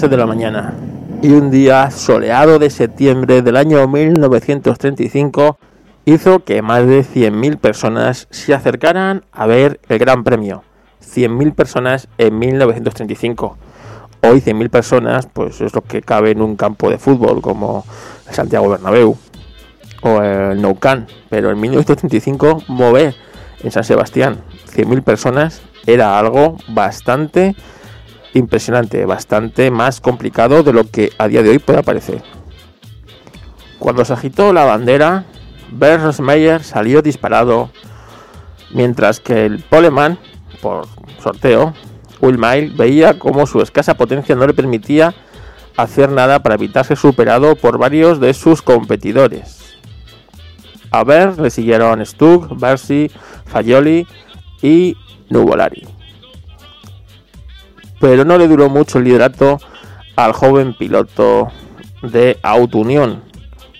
12 de la mañana y un día soleado de septiembre del año 1935 hizo que más de 100.000 personas se acercaran a ver el Gran Premio. 100.000 personas en 1935. Hoy 100.000 personas pues es lo que cabe en un campo de fútbol como el Santiago Bernabéu o el Nou Camp, pero en 1935 mover en San Sebastián 100.000 personas era algo bastante impresionante, bastante más complicado de lo que a día de hoy puede parecer. Cuando se agitó la bandera, Rosmeyer salió disparado, mientras que el poleman, por sorteo, Will Mile veía como su escasa potencia no le permitía hacer nada para evitarse superado por varios de sus competidores. A Bert le siguieron Stug, Bercy, Fagioli y Nuvolari pero no le duró mucho el liderato al joven piloto de Auto Unión,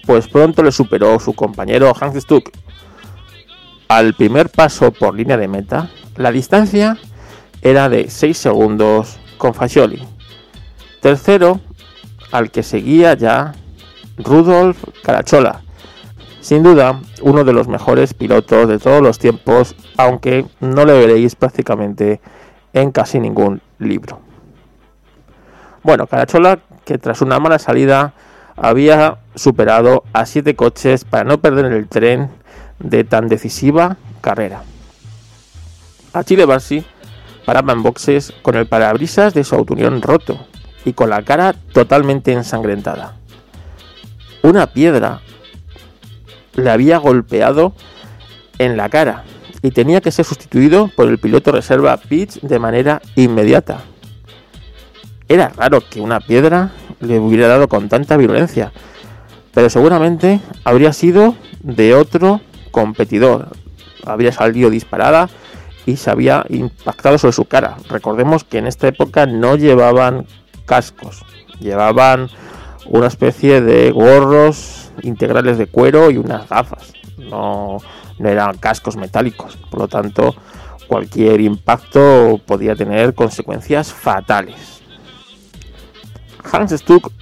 pues pronto le superó su compañero Hans Stuck. Al primer paso por línea de meta, la distancia era de 6 segundos con Fascioli. Tercero, al que seguía ya Rudolf Carachola, sin duda uno de los mejores pilotos de todos los tiempos, aunque no le veréis prácticamente en casi ningún libro. Bueno, Carachola, que tras una mala salida había superado a siete coches para no perder el tren de tan decisiva carrera. A Chile Barsi paraba en boxes con el parabrisas de su autounión roto y con la cara totalmente ensangrentada. Una piedra le había golpeado en la cara y tenía que ser sustituido por el piloto reserva Pitch de manera inmediata. Era raro que una piedra le hubiera dado con tanta virulencia, pero seguramente habría sido de otro competidor. Habría salido disparada y se había impactado sobre su cara. Recordemos que en esta época no llevaban cascos, llevaban una especie de gorros integrales de cuero y unas gafas. No, no eran cascos metálicos, por lo tanto cualquier impacto podía tener consecuencias fatales. Hans Stuck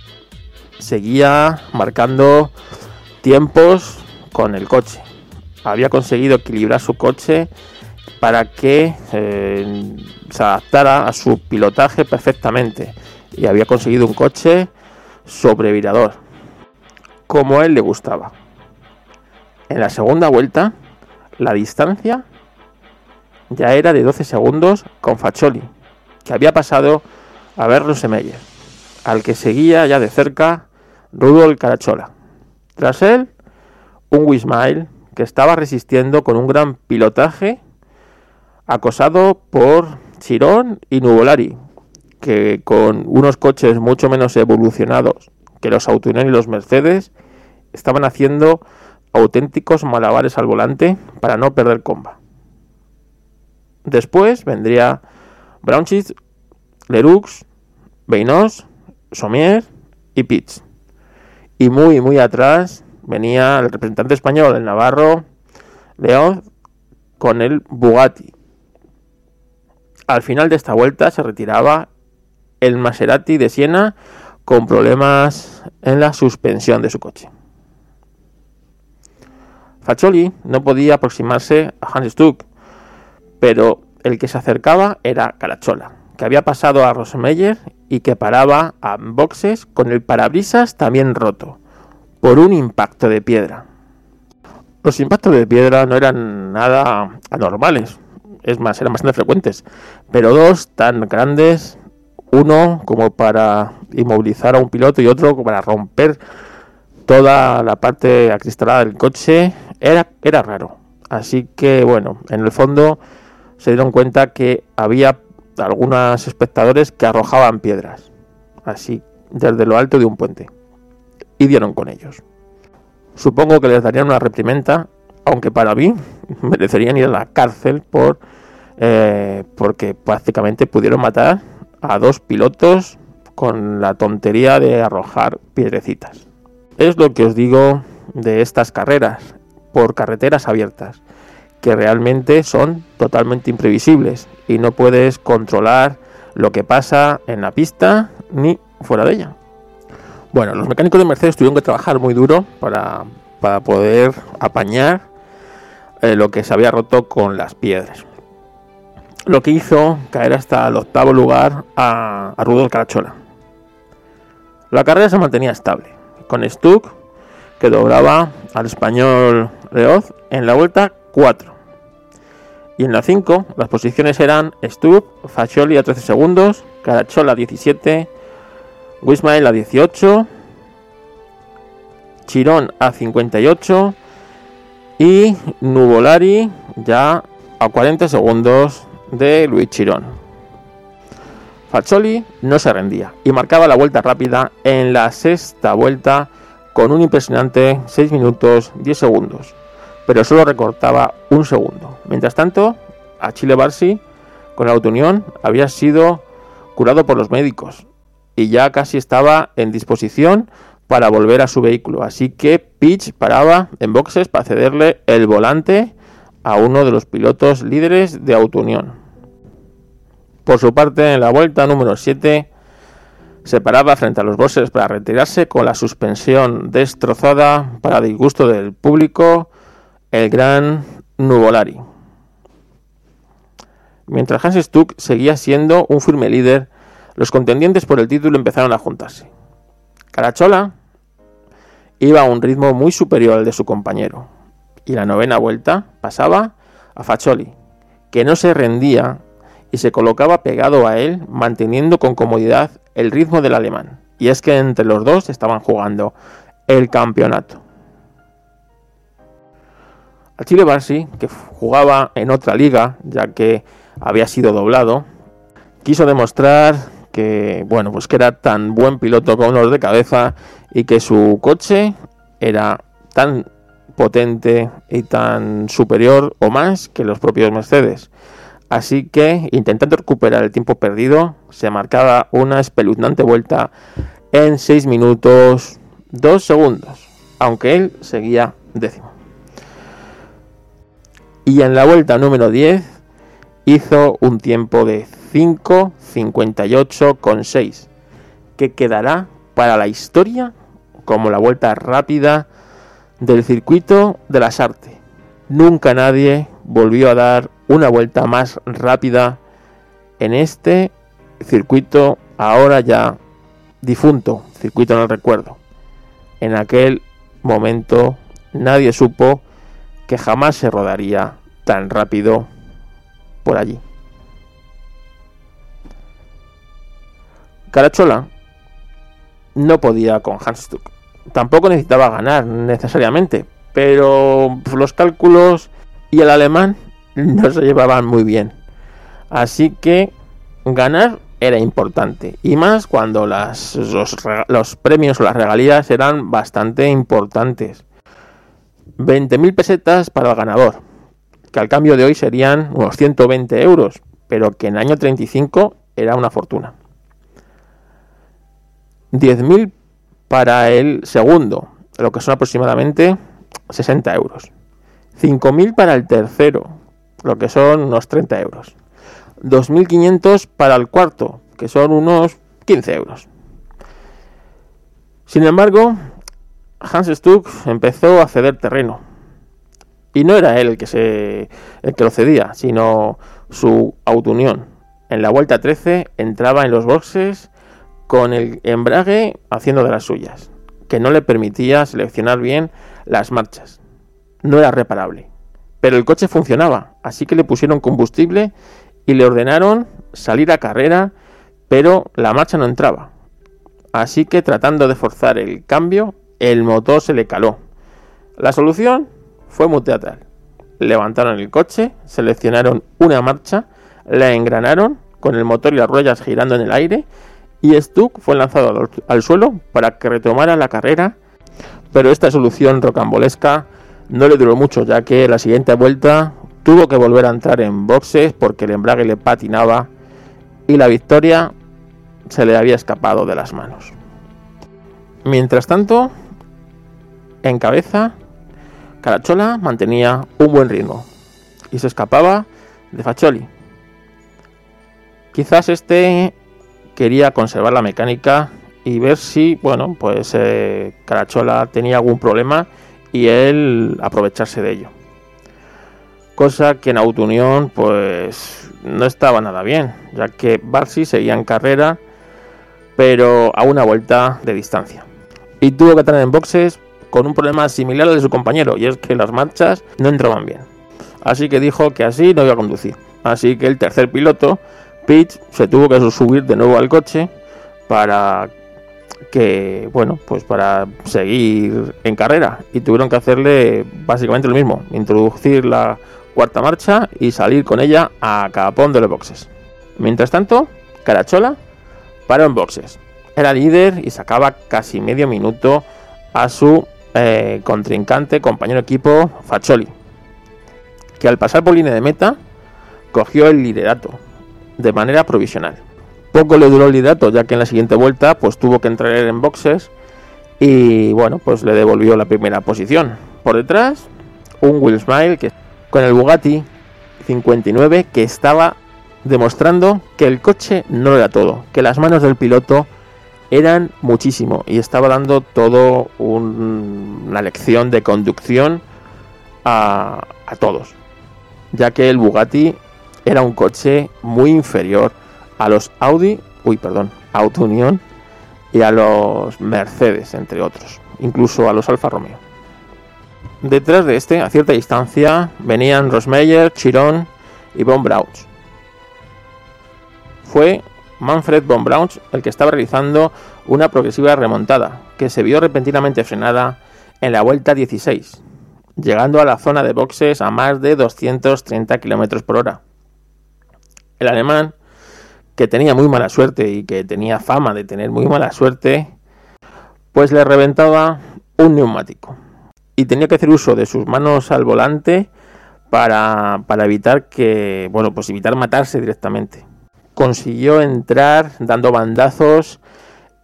seguía marcando tiempos con el coche. Había conseguido equilibrar su coche para que eh, se adaptara a su pilotaje perfectamente y había conseguido un coche sobrevirador, como a él le gustaba. En la segunda vuelta, la distancia ya era de 12 segundos con Faccioli, que había pasado a Berlus Meyer, al que seguía ya de cerca Rudolf Carachola. Tras él, un Wismail que estaba resistiendo con un gran pilotaje, acosado por Chirón y Nuvolari, que con unos coches mucho menos evolucionados que los Autounion y los Mercedes, estaban haciendo auténticos malabares al volante para no perder comba. Después vendría Braunschitz, Leroux, Beinos, Somier y Pitts. Y muy, muy atrás venía el representante español, el Navarro León, con el Bugatti. Al final de esta vuelta se retiraba el Maserati de Siena con problemas en la suspensión de su coche. Faccioli no podía aproximarse a Hans Stuck, pero el que se acercaba era Carachola, que había pasado a Rosemeyer y que paraba a boxes con el parabrisas también roto, por un impacto de piedra. Los impactos de piedra no eran nada anormales, es más, eran bastante frecuentes, pero dos tan grandes uno como para inmovilizar a un piloto y otro como para romper toda la parte acristalada del coche, era, era raro. Así que bueno, en el fondo se dieron cuenta que había algunos espectadores que arrojaban piedras, así desde lo alto de un puente, y dieron con ellos. Supongo que les darían una reprimenda, aunque para mí merecerían ir a la cárcel por eh, porque prácticamente pudieron matar a dos pilotos con la tontería de arrojar piedrecitas. Es lo que os digo de estas carreras por carreteras abiertas, que realmente son totalmente imprevisibles y no puedes controlar lo que pasa en la pista ni fuera de ella. Bueno, los mecánicos de Mercedes tuvieron que trabajar muy duro para, poder apañar eh, lo que se había roto con las piedras lo que hizo caer hasta el octavo lugar a, Rudolf Carachola. La carrera se mantenía estable, con Stuck que doblaba al español Reoz en la vuelta 4. Y en la 5 las posiciones eran Stuck, Faccioli a 13 segundos, Carachola a 17, Wismael a 18, Chirón a 58 y Nuvolari ya a 40 segundos de Luis Chirón. Faccioli no se rendía y marcaba la vuelta rápida en la sexta vuelta con un impresionante 6 minutos 10 segundos, pero solo recortaba un segundo. Mientras tanto, a Chile Barsi, con la autounión, había sido curado por los médicos y ya casi estaba en disposición para volver a su vehículo, así que Pitch paraba en boxes para cederle el volante a uno de los pilotos líderes de Autounión. Por su parte, en la vuelta número 7, se paraba frente a los bosses para retirarse con la suspensión destrozada para disgusto del público, el gran Nuvolari. Mientras Hans Stuck seguía siendo un firme líder, los contendientes por el título empezaron a juntarse. Carachola iba a un ritmo muy superior al de su compañero, y la novena vuelta pasaba a Faccioli, que no se rendía y se colocaba pegado a él, manteniendo con comodidad el ritmo del alemán. Y es que entre los dos estaban jugando el campeonato. Al Chile Barsi, que jugaba en otra liga, ya que había sido doblado, quiso demostrar que, bueno, pues que era tan buen piloto con unos de cabeza y que su coche era tan potente y tan superior o más que los propios Mercedes. Así que, intentando recuperar el tiempo perdido, se marcaba una espeluznante vuelta en 6 minutos 2 segundos, aunque él seguía décimo. Y en la vuelta número 10 hizo un tiempo de 5.58,6, que quedará para la historia como la vuelta rápida del circuito de las artes. Nunca nadie volvió a dar una vuelta más rápida en este circuito ahora ya difunto, circuito en el recuerdo. En aquel momento nadie supo que jamás se rodaría tan rápido por allí. Carachola no podía con Hanstuck. Tampoco necesitaba ganar necesariamente, pero los cálculos y el alemán no se llevaban muy bien. Así que ganar era importante. Y más cuando los, premios o las regalías eran bastante importantes. 20.000 pesetas para el ganador, que al cambio de hoy serían unos 120 euros, pero que en año 35 era una fortuna. 10.000 para el segundo, lo que son aproximadamente 60 euros. 5.000 para el tercero, lo que son unos 30 euros. 2.500 para el cuarto, que son unos 15 euros. Sin embargo, Hans Stuck empezó a ceder terreno. Y no era él el que, se, el que lo cedía, sino su autounión. En la vuelta 13 entraba en los boxes con el embrague haciendo de las suyas, que no le permitía seleccionar bien las marchas. No era reparable. Pero el coche funcionaba, así que le pusieron combustible y le ordenaron salir a carrera, pero la marcha no entraba. Así que tratando de forzar el cambio, el motor se le caló. La solución fue muy teatral. Levantaron el coche, seleccionaron una marcha, la engranaron con el motor y las ruedas girando en el aire y Stuck fue lanzado al, suelo para que retomara la carrera, pero esta solución rocambolesca no le duró mucho, ya que la siguiente vuelta tuvo que volver a entrar en boxes porque el embrague le patinaba y la victoria se le había escapado de las manos. Mientras tanto, en cabeza, Carachola mantenía un buen ritmo y se escapaba de Faccioli. Quizás este quería conservar la mecánica y ver si, bueno, pues eh, Carachola tenía algún problema y él aprovecharse de ello. Cosa que en Autounión pues no estaba nada bien, ya que Barsi seguía en carrera, pero a una vuelta de distancia. Y tuvo que entrar en boxes con un problema similar al de su compañero, y es que las marchas no entraban bien. Así que dijo que así no iba a conducir. Así que el tercer piloto, Pitch, se tuvo que subir de nuevo al coche para que, bueno, pues para seguir en carrera y tuvieron que hacerle básicamente lo mismo, introducir la cuarta marcha y salir con ella a capón de los boxes. Mientras tanto, Carachola paró en boxes. Era líder y sacaba casi medio minuto a su eh, contrincante, compañero equipo, Faccioli, que al pasar por línea de meta cogió el liderato de manera provisional. Poco le duró el liderato, ya que en la siguiente vuelta pues tuvo que entrar en boxes y bueno, pues le devolvió la primera posición. Por detrás, un Will Smile que con el Bugatti 59 que estaba demostrando que el coche no era todo, que las manos del piloto eran muchísimo y estaba dando todo una lección de conducción a, a todos, ya que el Bugatti era un coche muy inferior a los Audi uy, perdón, Auto Unión y a los Mercedes, entre otros, incluso a los Alfa Romeo. Detrás de este, a cierta distancia, venían Rosmeyer, Chiron y Von Brauns. Fue Manfred von Brauns el que estaba realizando una progresiva remontada, que se vio repentinamente frenada en la vuelta 16, llegando a la zona de boxes a más de 230 km por hora. El alemán, que tenía muy mala suerte y que tenía fama de tener muy mala suerte, pues le reventaba un neumático y tenía que hacer uso de sus manos al volante para, para evitar que, bueno, pues evitar matarse directamente consiguió entrar dando bandazos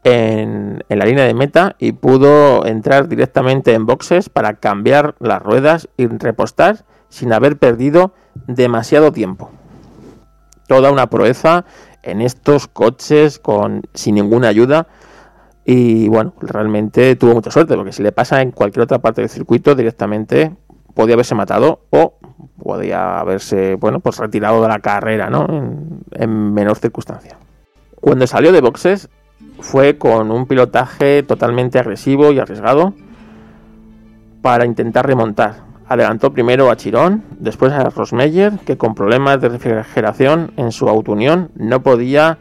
en, la línea de meta y pudo entrar directamente en boxes para cambiar las ruedas y repostar sin haber perdido demasiado tiempo. Toda una proeza en estos coches con sin ninguna ayuda y bueno, realmente tuvo mucha suerte porque si le pasa en cualquier otra parte del circuito directamente podía haberse matado o podía haberse, bueno, pues retirado de la carrera, ¿no? En, menor circunstancia. Cuando salió de boxes fue con un pilotaje totalmente agresivo y arriesgado para intentar remontar. Adelantó primero a Chirón, después a Rosmeyer, que con problemas de refrigeración en su autounión no podía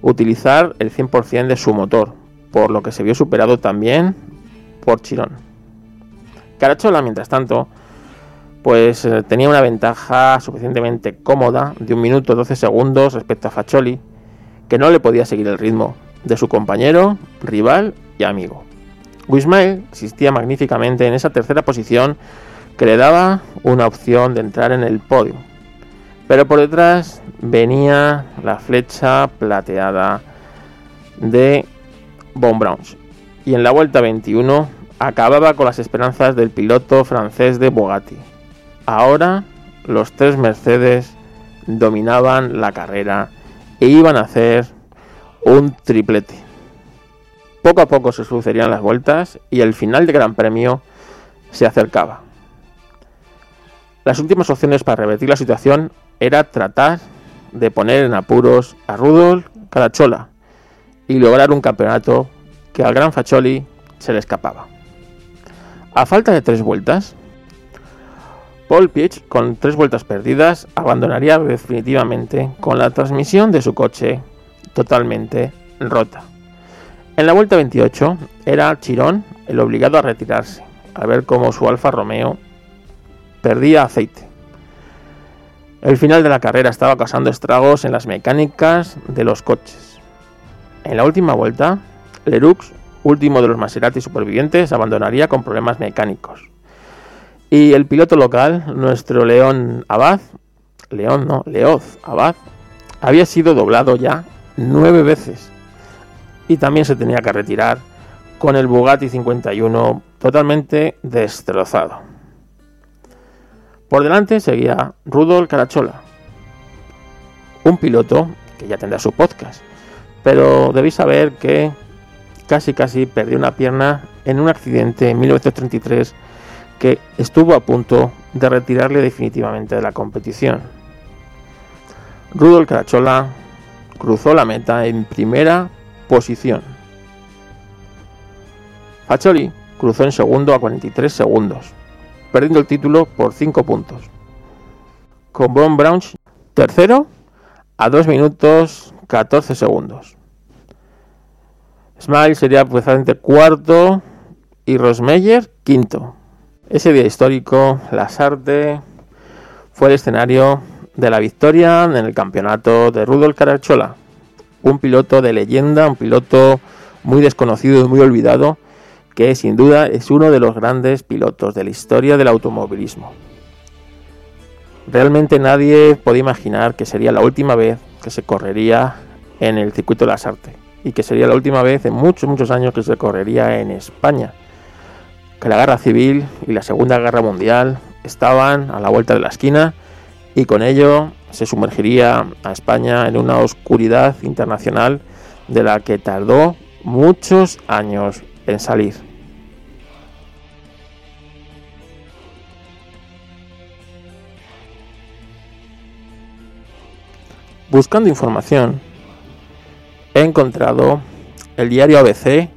utilizar el 100% de su motor, por lo que se vio superado también por Chirón. Carachola, mientras tanto, pues eh, tenía una ventaja suficientemente cómoda de un minuto 12 segundos respecto a Faccioli, que no le podía seguir el ritmo de su compañero, rival y amigo. Wismail existía magníficamente en esa tercera posición que le daba una opción de entrar en el podio. Pero por detrás venía la flecha plateada de Von Browns. Y en la vuelta 21 acababa con las esperanzas del piloto francés de Bugatti. Ahora los tres Mercedes dominaban la carrera e iban a hacer un triplete. Poco a poco se sucederían las vueltas y el final del Gran Premio se acercaba. Las últimas opciones para revertir la situación era tratar de poner en apuros a Rudolf Carachola y lograr un campeonato que al Gran Faccioli se le escapaba. A falta de tres vueltas, Paul Piech, con tres vueltas perdidas, abandonaría definitivamente con la transmisión de su coche totalmente rota. En la vuelta 28 era Chirón el obligado a retirarse, a ver cómo su Alfa Romeo perdía aceite. El final de la carrera estaba causando estragos en las mecánicas de los coches. En la última vuelta, Leroux, último de los Maserati supervivientes, abandonaría con problemas mecánicos. Y el piloto local, nuestro León Abad, León no, Leoz Abad, había sido doblado ya nueve veces. Y también se tenía que retirar con el Bugatti 51 totalmente destrozado. Por delante seguía Rudolf Carachola, un piloto que ya tendrá su podcast, pero debéis saber que casi casi perdió una pierna en un accidente en 1933 que estuvo a punto de retirarle definitivamente de la competición. Rudolf Carachola cruzó la meta en primera posición. Faccioli cruzó en segundo a 43 segundos, perdiendo el título por 5 puntos. Con Von Braunsch tercero a 2 minutos 14 segundos. Smile sería precisamente cuarto y Rosmeyer quinto. Ese día histórico, la Sarte fue el escenario de la victoria en el campeonato de Rudolf Carachola, un piloto de leyenda, un piloto muy desconocido y muy olvidado, que sin duda es uno de los grandes pilotos de la historia del automovilismo. Realmente nadie podía imaginar que sería la última vez que se correría en el circuito de la Sarte y que sería la última vez en muchos, muchos años que se correría en España que la guerra civil y la Segunda Guerra Mundial estaban a la vuelta de la esquina y con ello se sumergiría a España en una oscuridad internacional de la que tardó muchos años en salir. Buscando información, he encontrado el diario ABC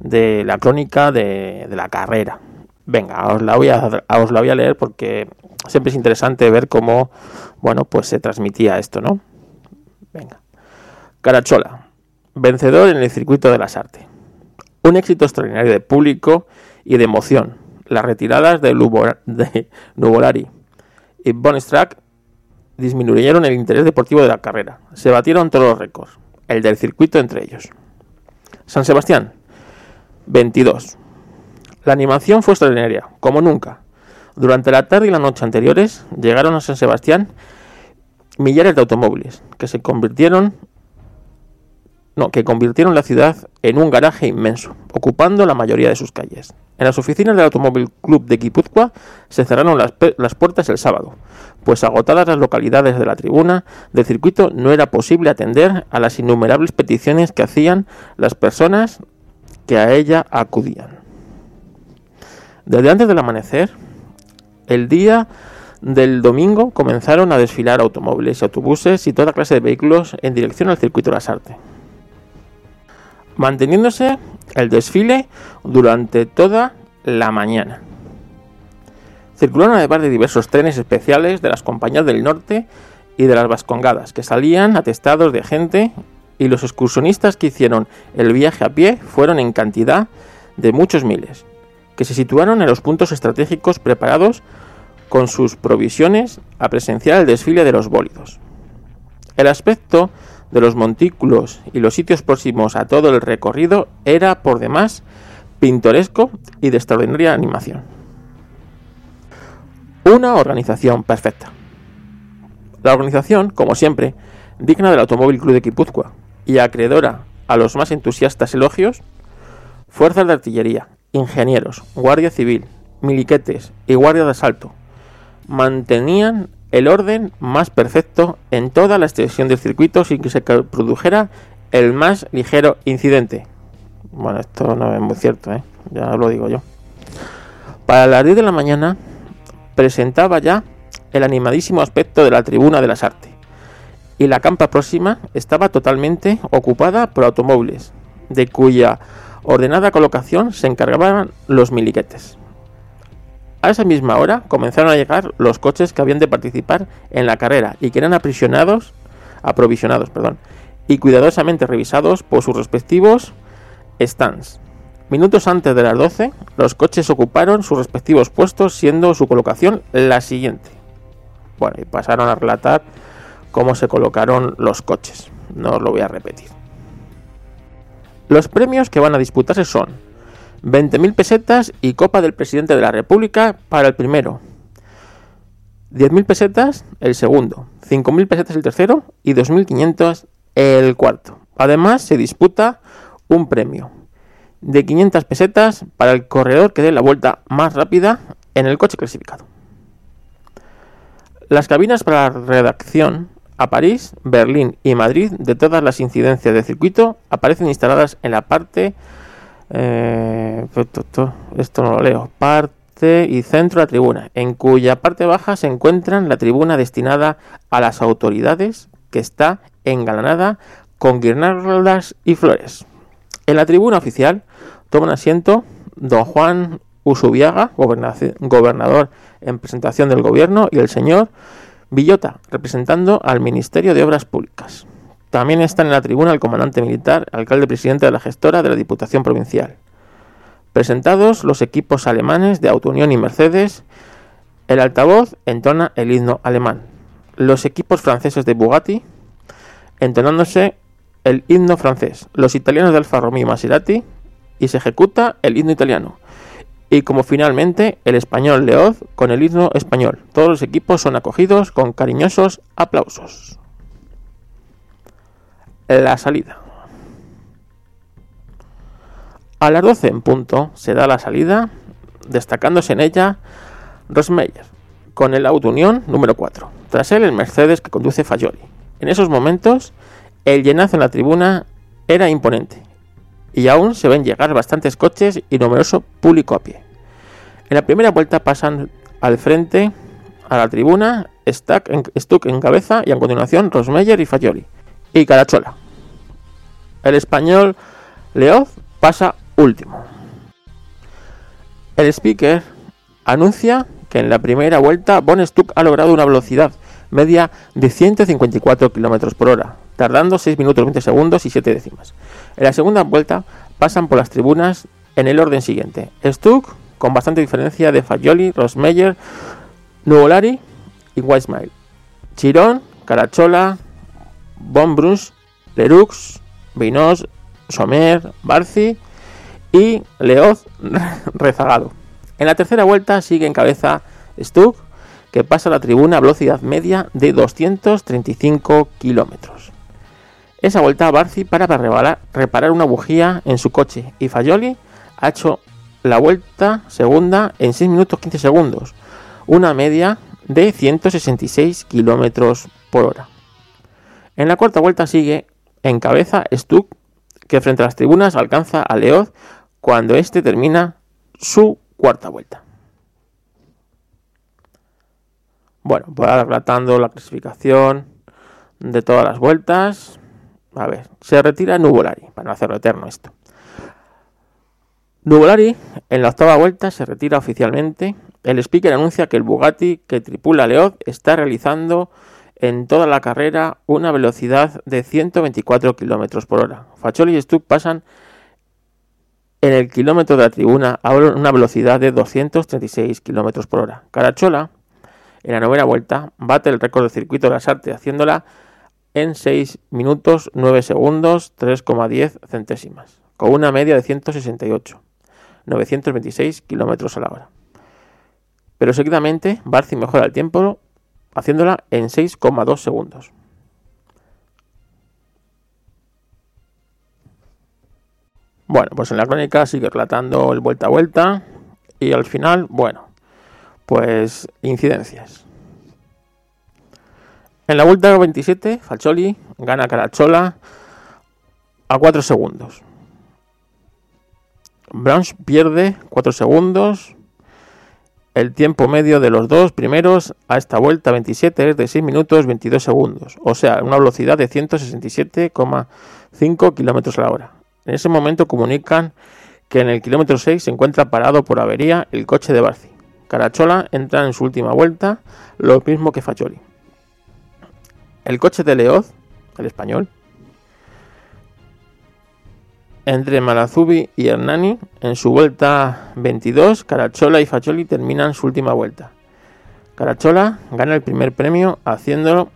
de la crónica de, la carrera. Venga, os la, voy a, os la voy a leer porque siempre es interesante ver cómo, bueno, pues se transmitía esto, ¿no? Venga. Carachola, vencedor en el circuito de las artes. Un éxito extraordinario de público y de emoción. Las retiradas de, de Nuvolari y Bonstrack disminuyeron el interés deportivo de la carrera. Se batieron todos los récords, el del circuito entre ellos. San Sebastián, 22. La animación fue extraordinaria, como nunca. Durante la tarde y la noche anteriores llegaron a San Sebastián millares de automóviles que se convirtieron no, que convirtieron la ciudad en un garaje inmenso, ocupando la mayoría de sus calles. En las oficinas del Automóvil Club de Guipúzcoa se cerraron las, las, puertas el sábado, pues agotadas las localidades de la tribuna del circuito no era posible atender a las innumerables peticiones que hacían las personas que a ella acudían. Desde antes del amanecer, el día del domingo comenzaron a desfilar automóviles autobuses y toda clase de vehículos en dirección al circuito de las artes manteniéndose el desfile durante toda la mañana. Circularon además de diversos trenes especiales de las compañías del norte y de las Vascongadas, que salían atestados de gente y los excursionistas que hicieron el viaje a pie fueron en cantidad de muchos miles, que se situaron en los puntos estratégicos preparados con sus provisiones a presenciar el desfile de los bólidos. El aspecto de los montículos y los sitios próximos a todo el recorrido era por demás pintoresco y de extraordinaria animación. Una organización perfecta. La organización, como siempre, digna del Automóvil Club de Guipúzcoa y acreedora a los más entusiastas elogios, fuerzas de artillería, ingenieros, guardia civil, miliquetes y guardia de asalto mantenían el orden más perfecto en toda la extensión del circuito sin que se produjera el más ligero incidente. Bueno, esto no es muy cierto, ¿eh? ya lo digo yo. Para las 10 de la mañana presentaba ya el animadísimo aspecto de la tribuna de las artes y la campa próxima estaba totalmente ocupada por automóviles, de cuya ordenada colocación se encargaban los miliquetes. A esa misma hora comenzaron a llegar los coches que habían de participar en la carrera y que eran aprisionados, aprovisionados perdón, y cuidadosamente revisados por sus respectivos stands. Minutos antes de las 12, los coches ocuparon sus respectivos puestos, siendo su colocación la siguiente. Bueno, y pasaron a relatar cómo se colocaron los coches. No os lo voy a repetir. Los premios que van a disputarse son 20.000 pesetas y Copa del Presidente de la República para el primero. 10.000 pesetas el segundo, 5.000 pesetas el tercero y 2.500 el cuarto. Además se disputa un premio de 500 pesetas para el corredor que dé la vuelta más rápida en el coche clasificado. Las cabinas para la redacción a París, Berlín y Madrid de todas las incidencias del circuito aparecen instaladas en la parte eh, esto no lo leo. Parte y centro de la tribuna, en cuya parte baja se encuentra la tribuna destinada a las autoridades, que está engalanada con guirnaldas y flores. En la tribuna oficial toma asiento don Juan Usubiaga, gobernador en presentación del gobierno, y el señor Villota, representando al Ministerio de Obras Públicas. También están en la tribuna el comandante militar, alcalde presidente de la gestora de la Diputación Provincial. Presentados los equipos alemanes de Autounión y Mercedes, el altavoz entona el himno alemán. Los equipos franceses de Bugatti entonándose el himno francés. Los italianos de Alfa Romeo y Maserati y se ejecuta el himno italiano. Y como finalmente el español Leoz con el himno español. Todos los equipos son acogidos con cariñosos aplausos la salida. A las 12 en punto se da la salida, destacándose en ella Rosmeyer, con el Auto Unión número 4. Tras él el Mercedes que conduce Fayoli. En esos momentos el llenazo en la tribuna era imponente y aún se ven llegar bastantes coches y numeroso público a pie. En la primera vuelta pasan al frente a la tribuna Stuck en, Stuck en cabeza y a continuación Rosmeyer y Fayoli y Carachola. El español Leoz pasa último. El speaker anuncia que en la primera vuelta Von Stuck ha logrado una velocidad media de 154 km por hora, tardando 6 minutos 20 segundos y 7 décimas. En la segunda vuelta pasan por las tribunas en el orden siguiente. Stuck, con bastante diferencia de Fagioli, Rosmeyer, Nuvolari y Weissmail. Chirón, Carachola, Von Bruns, Lerux, Vinos, Somer, Barci y Leoz rezagado. En la tercera vuelta sigue en cabeza Stuck, que pasa la tribuna a velocidad media de 235 kilómetros. Esa vuelta Barci para reparar, una bujía en su coche y Fagioli ha hecho la vuelta segunda en 6 minutos 15 segundos, una media de 166 kilómetros por hora. En la cuarta vuelta sigue en cabeza Stuck, que frente a las tribunas alcanza a Leoz cuando éste termina su cuarta vuelta. Bueno, voy relatando la clasificación de todas las vueltas. A ver, se retira Nuvolari, para no hacerlo eterno esto. Nuvolari, en la octava vuelta, se retira oficialmente. El speaker anuncia que el Bugatti que tripula Leoz está realizando en toda la carrera una velocidad de 124 km por hora. Facholi y Stuck pasan en el kilómetro de la tribuna a una velocidad de 236 km por hora. Carachola, en la novena vuelta, bate el récord del circuito de las artes, haciéndola en 6 minutos 9 segundos 3,10 centésimas, con una media de 168, 926 km a la hora. Pero seguidamente, Barci mejora el tiempo haciéndola en 6,2 segundos. Bueno, pues en la crónica sigue relatando el vuelta a vuelta y al final, bueno, pues incidencias. En la vuelta 27, Falcholi gana Carachola a 4 segundos. Browns pierde 4 segundos. El tiempo medio de los dos primeros a esta vuelta 27 es de 6 minutos 22 segundos, o sea, una velocidad de 167,5 kilómetros a la hora. En ese momento comunican que en el kilómetro 6 se encuentra parado por avería el coche de Barci. Carachola entra en su última vuelta, lo mismo que Facholi. El coche de Leoz, el español, entre Malazubi y Hernani, en su vuelta 22, Carachola y Facholi terminan su última vuelta. Carachola gana el primer premio haciendo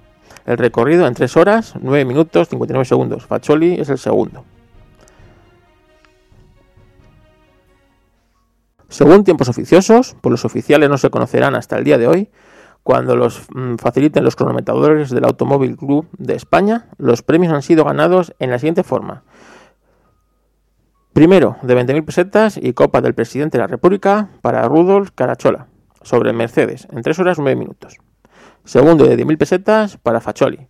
el recorrido en 3 horas, 9 minutos, 59 segundos. Facholi es el segundo. Según tiempos oficiosos, pues los oficiales no se conocerán hasta el día de hoy, cuando los mm, faciliten los cronometradores del Automóvil Club de España, los premios han sido ganados en la siguiente forma. Primero, de 20.000 pesetas y Copa del Presidente de la República para Rudolf Carachola, sobre Mercedes, en 3 horas 9 minutos. Segundo, de 10.000 pesetas para Facholi,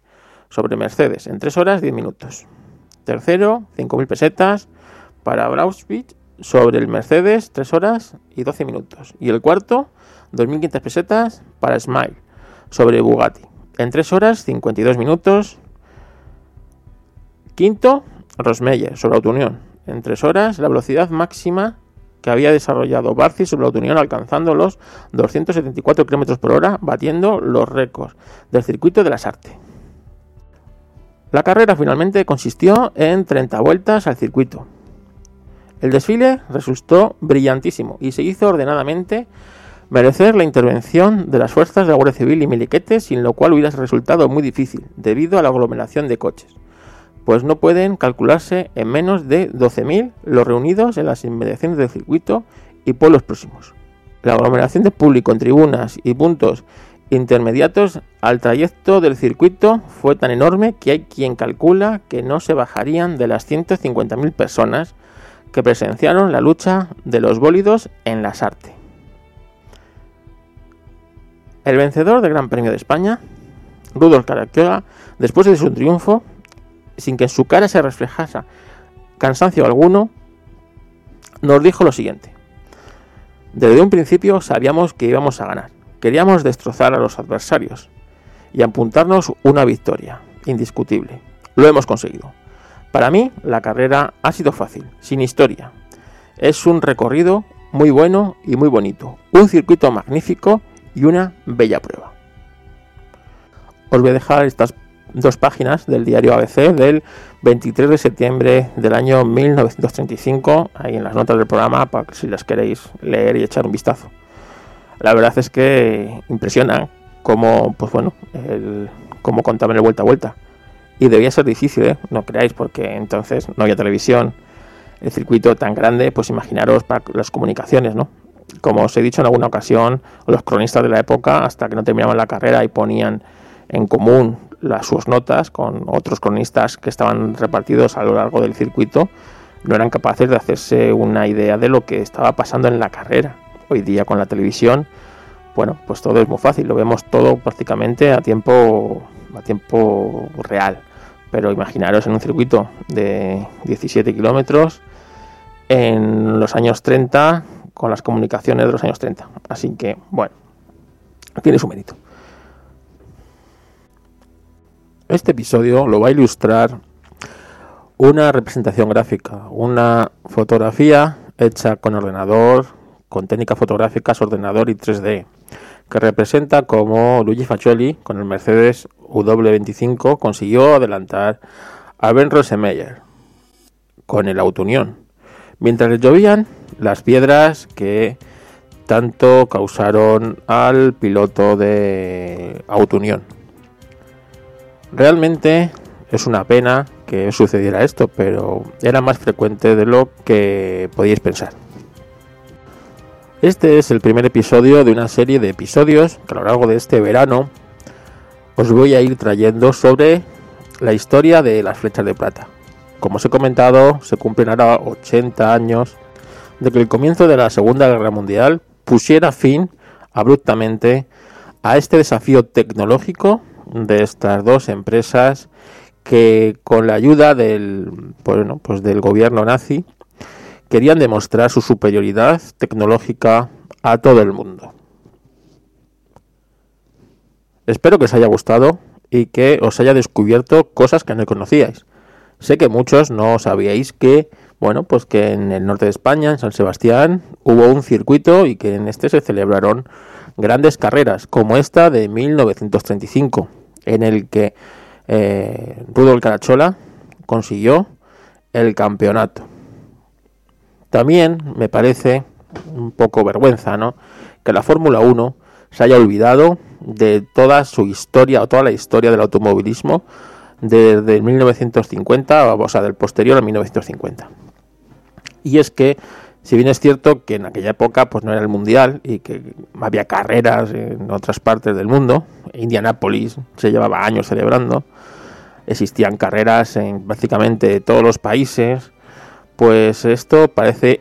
sobre Mercedes, en 3 horas 10 minutos. Tercero, 5.000 pesetas para Brauswitz, sobre el Mercedes, 3 horas y 12 minutos. Y el cuarto, 2.500 pesetas para Smile, sobre Bugatti, en 3 horas 52 minutos. Quinto, Rosmeyer, sobre Autounión, en 3 horas la velocidad máxima que había desarrollado Barci sobre Autounión, alcanzando los 274 km por hora, batiendo los récords del circuito de las Artes. La carrera finalmente consistió en 30 vueltas al circuito, el desfile resultó brillantísimo y se hizo ordenadamente merecer la intervención de las fuerzas de Guardia Civil y miliquetes, sin lo cual hubiera resultado muy difícil, debido a la aglomeración de coches, pues no pueden calcularse en menos de 12.000 los reunidos en las inmediaciones del circuito y pueblos próximos. La aglomeración de público en tribunas y puntos intermediatos al trayecto del circuito fue tan enorme que hay quien calcula que no se bajarían de las 150.000 personas que presenciaron la lucha de los bólidos en las artes. El vencedor del Gran Premio de España, Rudolf Caracciola, después de su triunfo, sin que en su cara se reflejase cansancio alguno, nos dijo lo siguiente. Desde un principio sabíamos que íbamos a ganar. Queríamos destrozar a los adversarios y apuntarnos una victoria indiscutible. Lo hemos conseguido. Para mí, la carrera ha sido fácil, sin historia. Es un recorrido muy bueno y muy bonito, un circuito magnífico una bella prueba. Os voy a dejar estas dos páginas del diario ABC del 23 de septiembre del año 1935, ahí en las notas del programa, para si las queréis leer y echar un vistazo. La verdad es que impresiona cómo, pues bueno, el, cómo contaban el vuelta a vuelta. Y debía ser difícil, ¿eh? no creáis, porque entonces no había televisión, el circuito tan grande, pues imaginaros para las comunicaciones, ¿no? Como os he dicho en alguna ocasión, los cronistas de la época, hasta que no terminaban la carrera y ponían en común las, sus notas con otros cronistas que estaban repartidos a lo largo del circuito, no eran capaces de hacerse una idea de lo que estaba pasando en la carrera. Hoy día con la televisión, bueno, pues todo es muy fácil, lo vemos todo prácticamente a tiempo, a tiempo real. Pero imaginaros en un circuito de 17 kilómetros en los años 30 con las comunicaciones de los años 30. Así que, bueno, tiene su mérito. Este episodio lo va a ilustrar una representación gráfica, una fotografía hecha con ordenador, con técnicas fotográficas, ordenador y 3D, que representa cómo Luigi Faccioli con el Mercedes W25 consiguió adelantar a Ben Rosemeyer con el Auto Unión, mientras llovían las piedras que tanto causaron al piloto de Auto Unión. Realmente es una pena que sucediera esto, pero era más frecuente de lo que podíais pensar. Este es el primer episodio de una serie de episodios que a lo largo de este verano os voy a ir trayendo sobre la historia de las flechas de plata. Como os he comentado, se cumplen ahora 80 años de que el comienzo de la Segunda Guerra Mundial pusiera fin abruptamente a este desafío tecnológico de estas dos empresas que con la ayuda del, bueno, pues del gobierno nazi querían demostrar su superioridad tecnológica a todo el mundo. Espero que os haya gustado y que os haya descubierto cosas que no conocíais. Sé que muchos no sabíais que, bueno, pues que en el norte de España, en San Sebastián, hubo un circuito y que en este se celebraron grandes carreras, como esta de 1935, en el que eh, Rudolf Carachola consiguió el campeonato. También me parece un poco vergüenza, ¿no? Que la Fórmula 1 se haya olvidado de toda su historia o toda la historia del automovilismo desde 1950, o sea, del posterior a 1950. Y es que, si bien es cierto que en aquella época pues no era el mundial y que había carreras en otras partes del mundo, Indianápolis se llevaba años celebrando, existían carreras en prácticamente todos los países, pues esto parece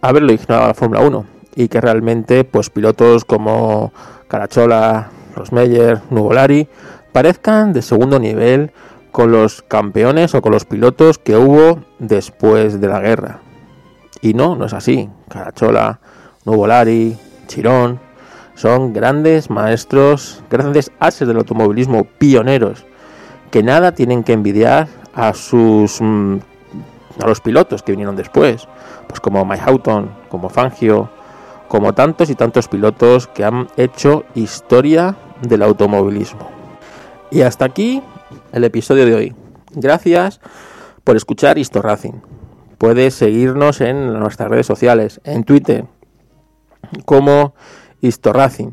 haberlo ignorado la Fórmula 1 y que realmente pues pilotos como Carachola, Rosmeyer, Nuvolari parezcan de segundo nivel con los campeones o con los pilotos que hubo después de la guerra. Y no, no es así. Carachola, Nuvolari, Chirón son grandes maestros, grandes ases del automovilismo, pioneros, que nada tienen que envidiar a sus mm, a los pilotos que vinieron después, pues como Mike Houghton, como Fangio, como tantos y tantos pilotos que han hecho historia del automovilismo. Y hasta aquí el episodio de hoy. Gracias por escuchar Histo Racing. Puedes seguirnos en nuestras redes sociales, en Twitter como Histo Racing,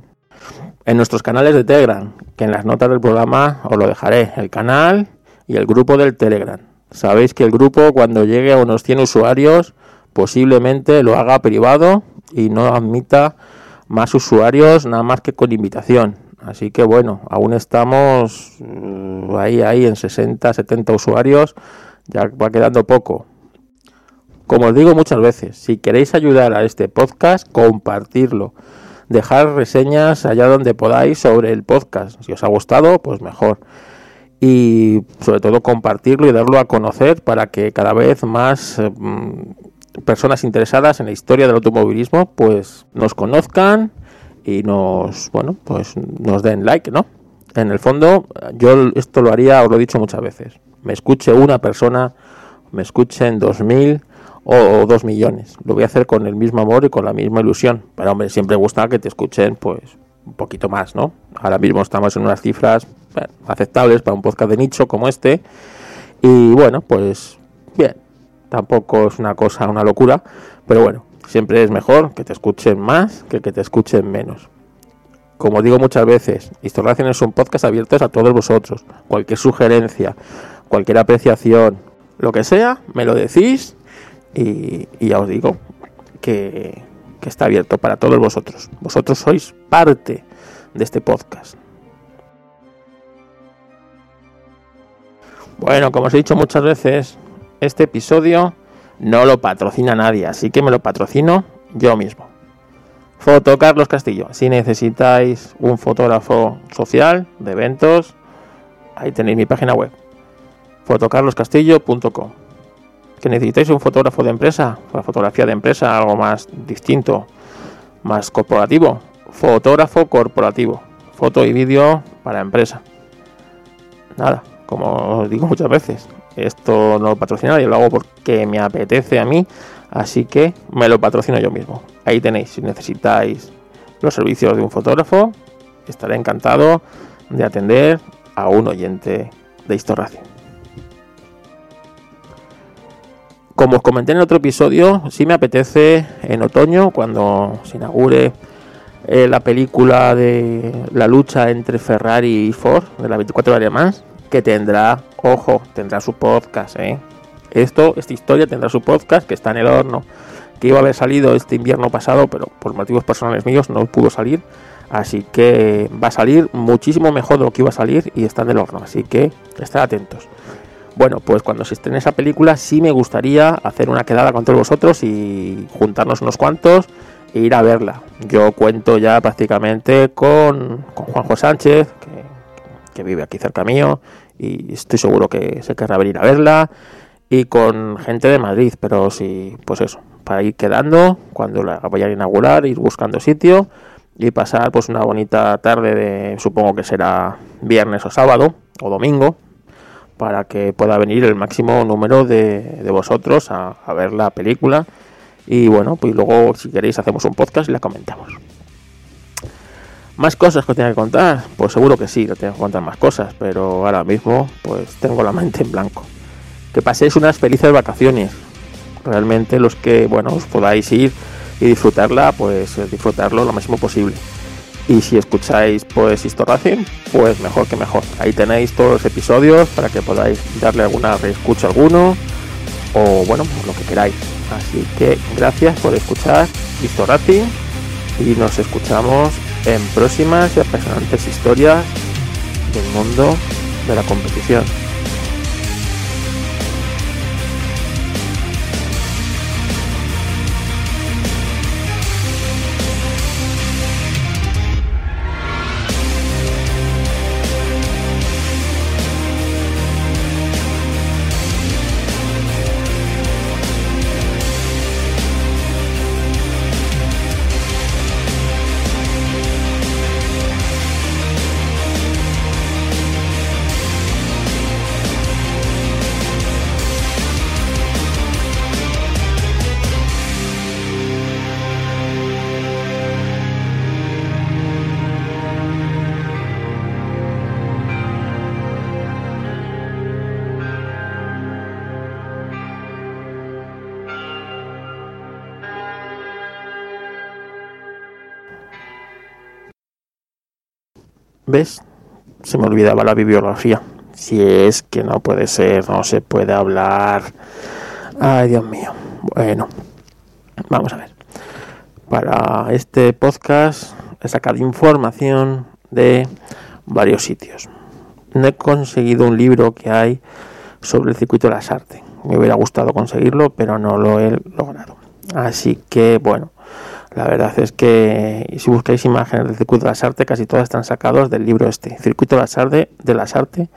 en nuestros canales de Telegram, que en las notas del programa os lo dejaré, el canal y el grupo del Telegram. Sabéis que el grupo cuando llegue a unos 100 usuarios posiblemente lo haga privado y no admita más usuarios nada más que con invitación. Así que bueno, aún estamos mm, ahí, ahí en 60, 70 usuarios, ya va quedando poco. Como os digo muchas veces, si queréis ayudar a este podcast, compartirlo. Dejar reseñas allá donde podáis sobre el podcast. Si os ha gustado, pues mejor y sobre todo compartirlo y darlo a conocer para que cada vez más mm, personas interesadas en la historia del automovilismo pues nos conozcan y nos bueno pues nos den like no en el fondo yo esto lo haría os lo he dicho muchas veces me escuche una persona me escuchen 2.000 o 2 millones. Lo voy a hacer con el mismo amor y con la misma ilusión. Pero hombre, siempre gusta que te escuchen pues un poquito más, ¿no? Ahora mismo estamos en unas cifras aceptables para un podcast de nicho como este. Y bueno, pues bien, tampoco es una cosa, una locura, pero bueno, siempre es mejor que te escuchen más que que te escuchen menos. Como digo muchas veces, Historiación es un podcast abierto a todos vosotros. Cualquier sugerencia, cualquier apreciación, lo que sea, me lo decís y, ya os digo que, que está abierto para todos vosotros. Vosotros sois parte de este podcast. Bueno, como os he dicho muchas veces, este episodio no lo patrocina nadie, así que me lo patrocino yo mismo. Foto Carlos Castillo. Si necesitáis un fotógrafo social de eventos, ahí tenéis mi página web. fotocarloscastillo.com. Que necesitáis un fotógrafo de empresa, la fotografía de empresa, algo más distinto, más corporativo. Fotógrafo corporativo. Foto y vídeo para empresa. Nada, como os digo muchas veces, esto no lo patrocina nadie, lo hago porque me apetece a mí, así que me lo patrocino yo mismo. Ahí tenéis, si necesitáis los servicios de un fotógrafo, estaré encantado de atender a un oyente de Historracio. Como os comenté en otro episodio, si me apetece en otoño, cuando se inaugure eh, la película de la lucha entre Ferrari y Ford, de la 24 horas más, que tendrá, ojo, tendrá su podcast, ¿eh? Esto, esta historia tendrá su podcast que está en el horno, que iba a haber salido este invierno pasado, pero por motivos personales míos no pudo salir. Así que va a salir muchísimo mejor de lo que iba a salir y está en el horno. Así que estad atentos. Bueno, pues cuando se estrene esa película sí me gustaría hacer una quedada con todos vosotros y juntarnos unos cuantos e ir a verla. Yo cuento ya prácticamente con, con Juanjo Sánchez, que, que vive aquí cerca mío, y estoy seguro que se querrá venir a verla y con gente de Madrid, pero sí, pues eso, para ir quedando cuando la vayan a inaugurar, ir buscando sitio y pasar pues una bonita tarde de, supongo que será viernes o sábado o domingo, para que pueda venir el máximo número de, de vosotros a, ver la película y bueno, pues luego si queréis hacemos un podcast y la comentamos. ¿Más cosas que os tengo que contar? Pues seguro que sí, que tengo que contar más cosas, pero ahora mismo pues tengo la mente en blanco. Que paséis unas felices vacaciones. Realmente los que, bueno, os podáis ir y disfrutarla, pues disfrutarlo lo máximo posible. Y si escucháis pues Historracing, pues mejor que mejor. Ahí tenéis todos los episodios para que podáis darle alguna reescucha alguno o bueno, lo que queráis. Así que gracias por escuchar Historracing y nos escuchamos en próximas y apasionantes historias del mundo de la competición. Se me olvidaba la bibliografía. Si es que no puede ser, no se puede hablar. Ay, Dios mío. Bueno, vamos a ver. Para este podcast he sacado información de varios sitios. No he conseguido un libro que hay sobre el circuito de las artes. Me hubiera gustado conseguirlo, pero no lo he logrado. Así que, bueno, la verdad es que si buscáis imágenes del circuito de las artes, casi todas están sacadas del libro este, Circuito de las artes,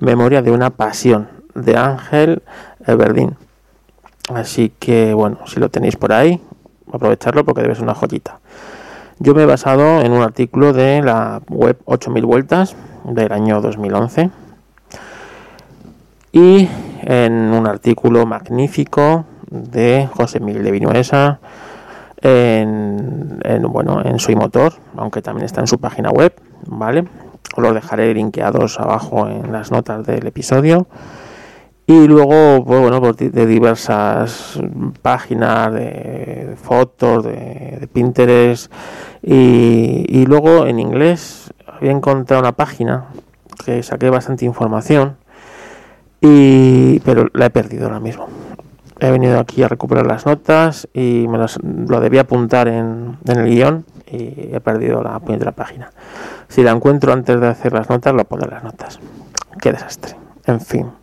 Memoria de una pasión, de Ángel Everdín. Así que bueno, si lo tenéis por ahí, aprovecharlo porque debe ser una joyita. Yo me he basado en un artículo de la web 8000 vueltas del año 2011 y en un artículo magnífico de José Miguel de Vinuesa en, bueno, en Soy Motor, aunque también está en su página web, ¿vale? Os los dejaré linkeados abajo en las notas del episodio. Y luego, pues, bueno, de diversas páginas, de fotos, de, Pinterest. Y, y, luego en inglés había encontrado una página que saqué bastante información. Y, pero la he perdido ahora mismo he venido aquí a recuperar las notas y me lo debía apuntar en, en, el guion y he perdido la primera página. Si la encuentro antes de hacer las notas, lo pondré en las notas. Qué desastre. En fin.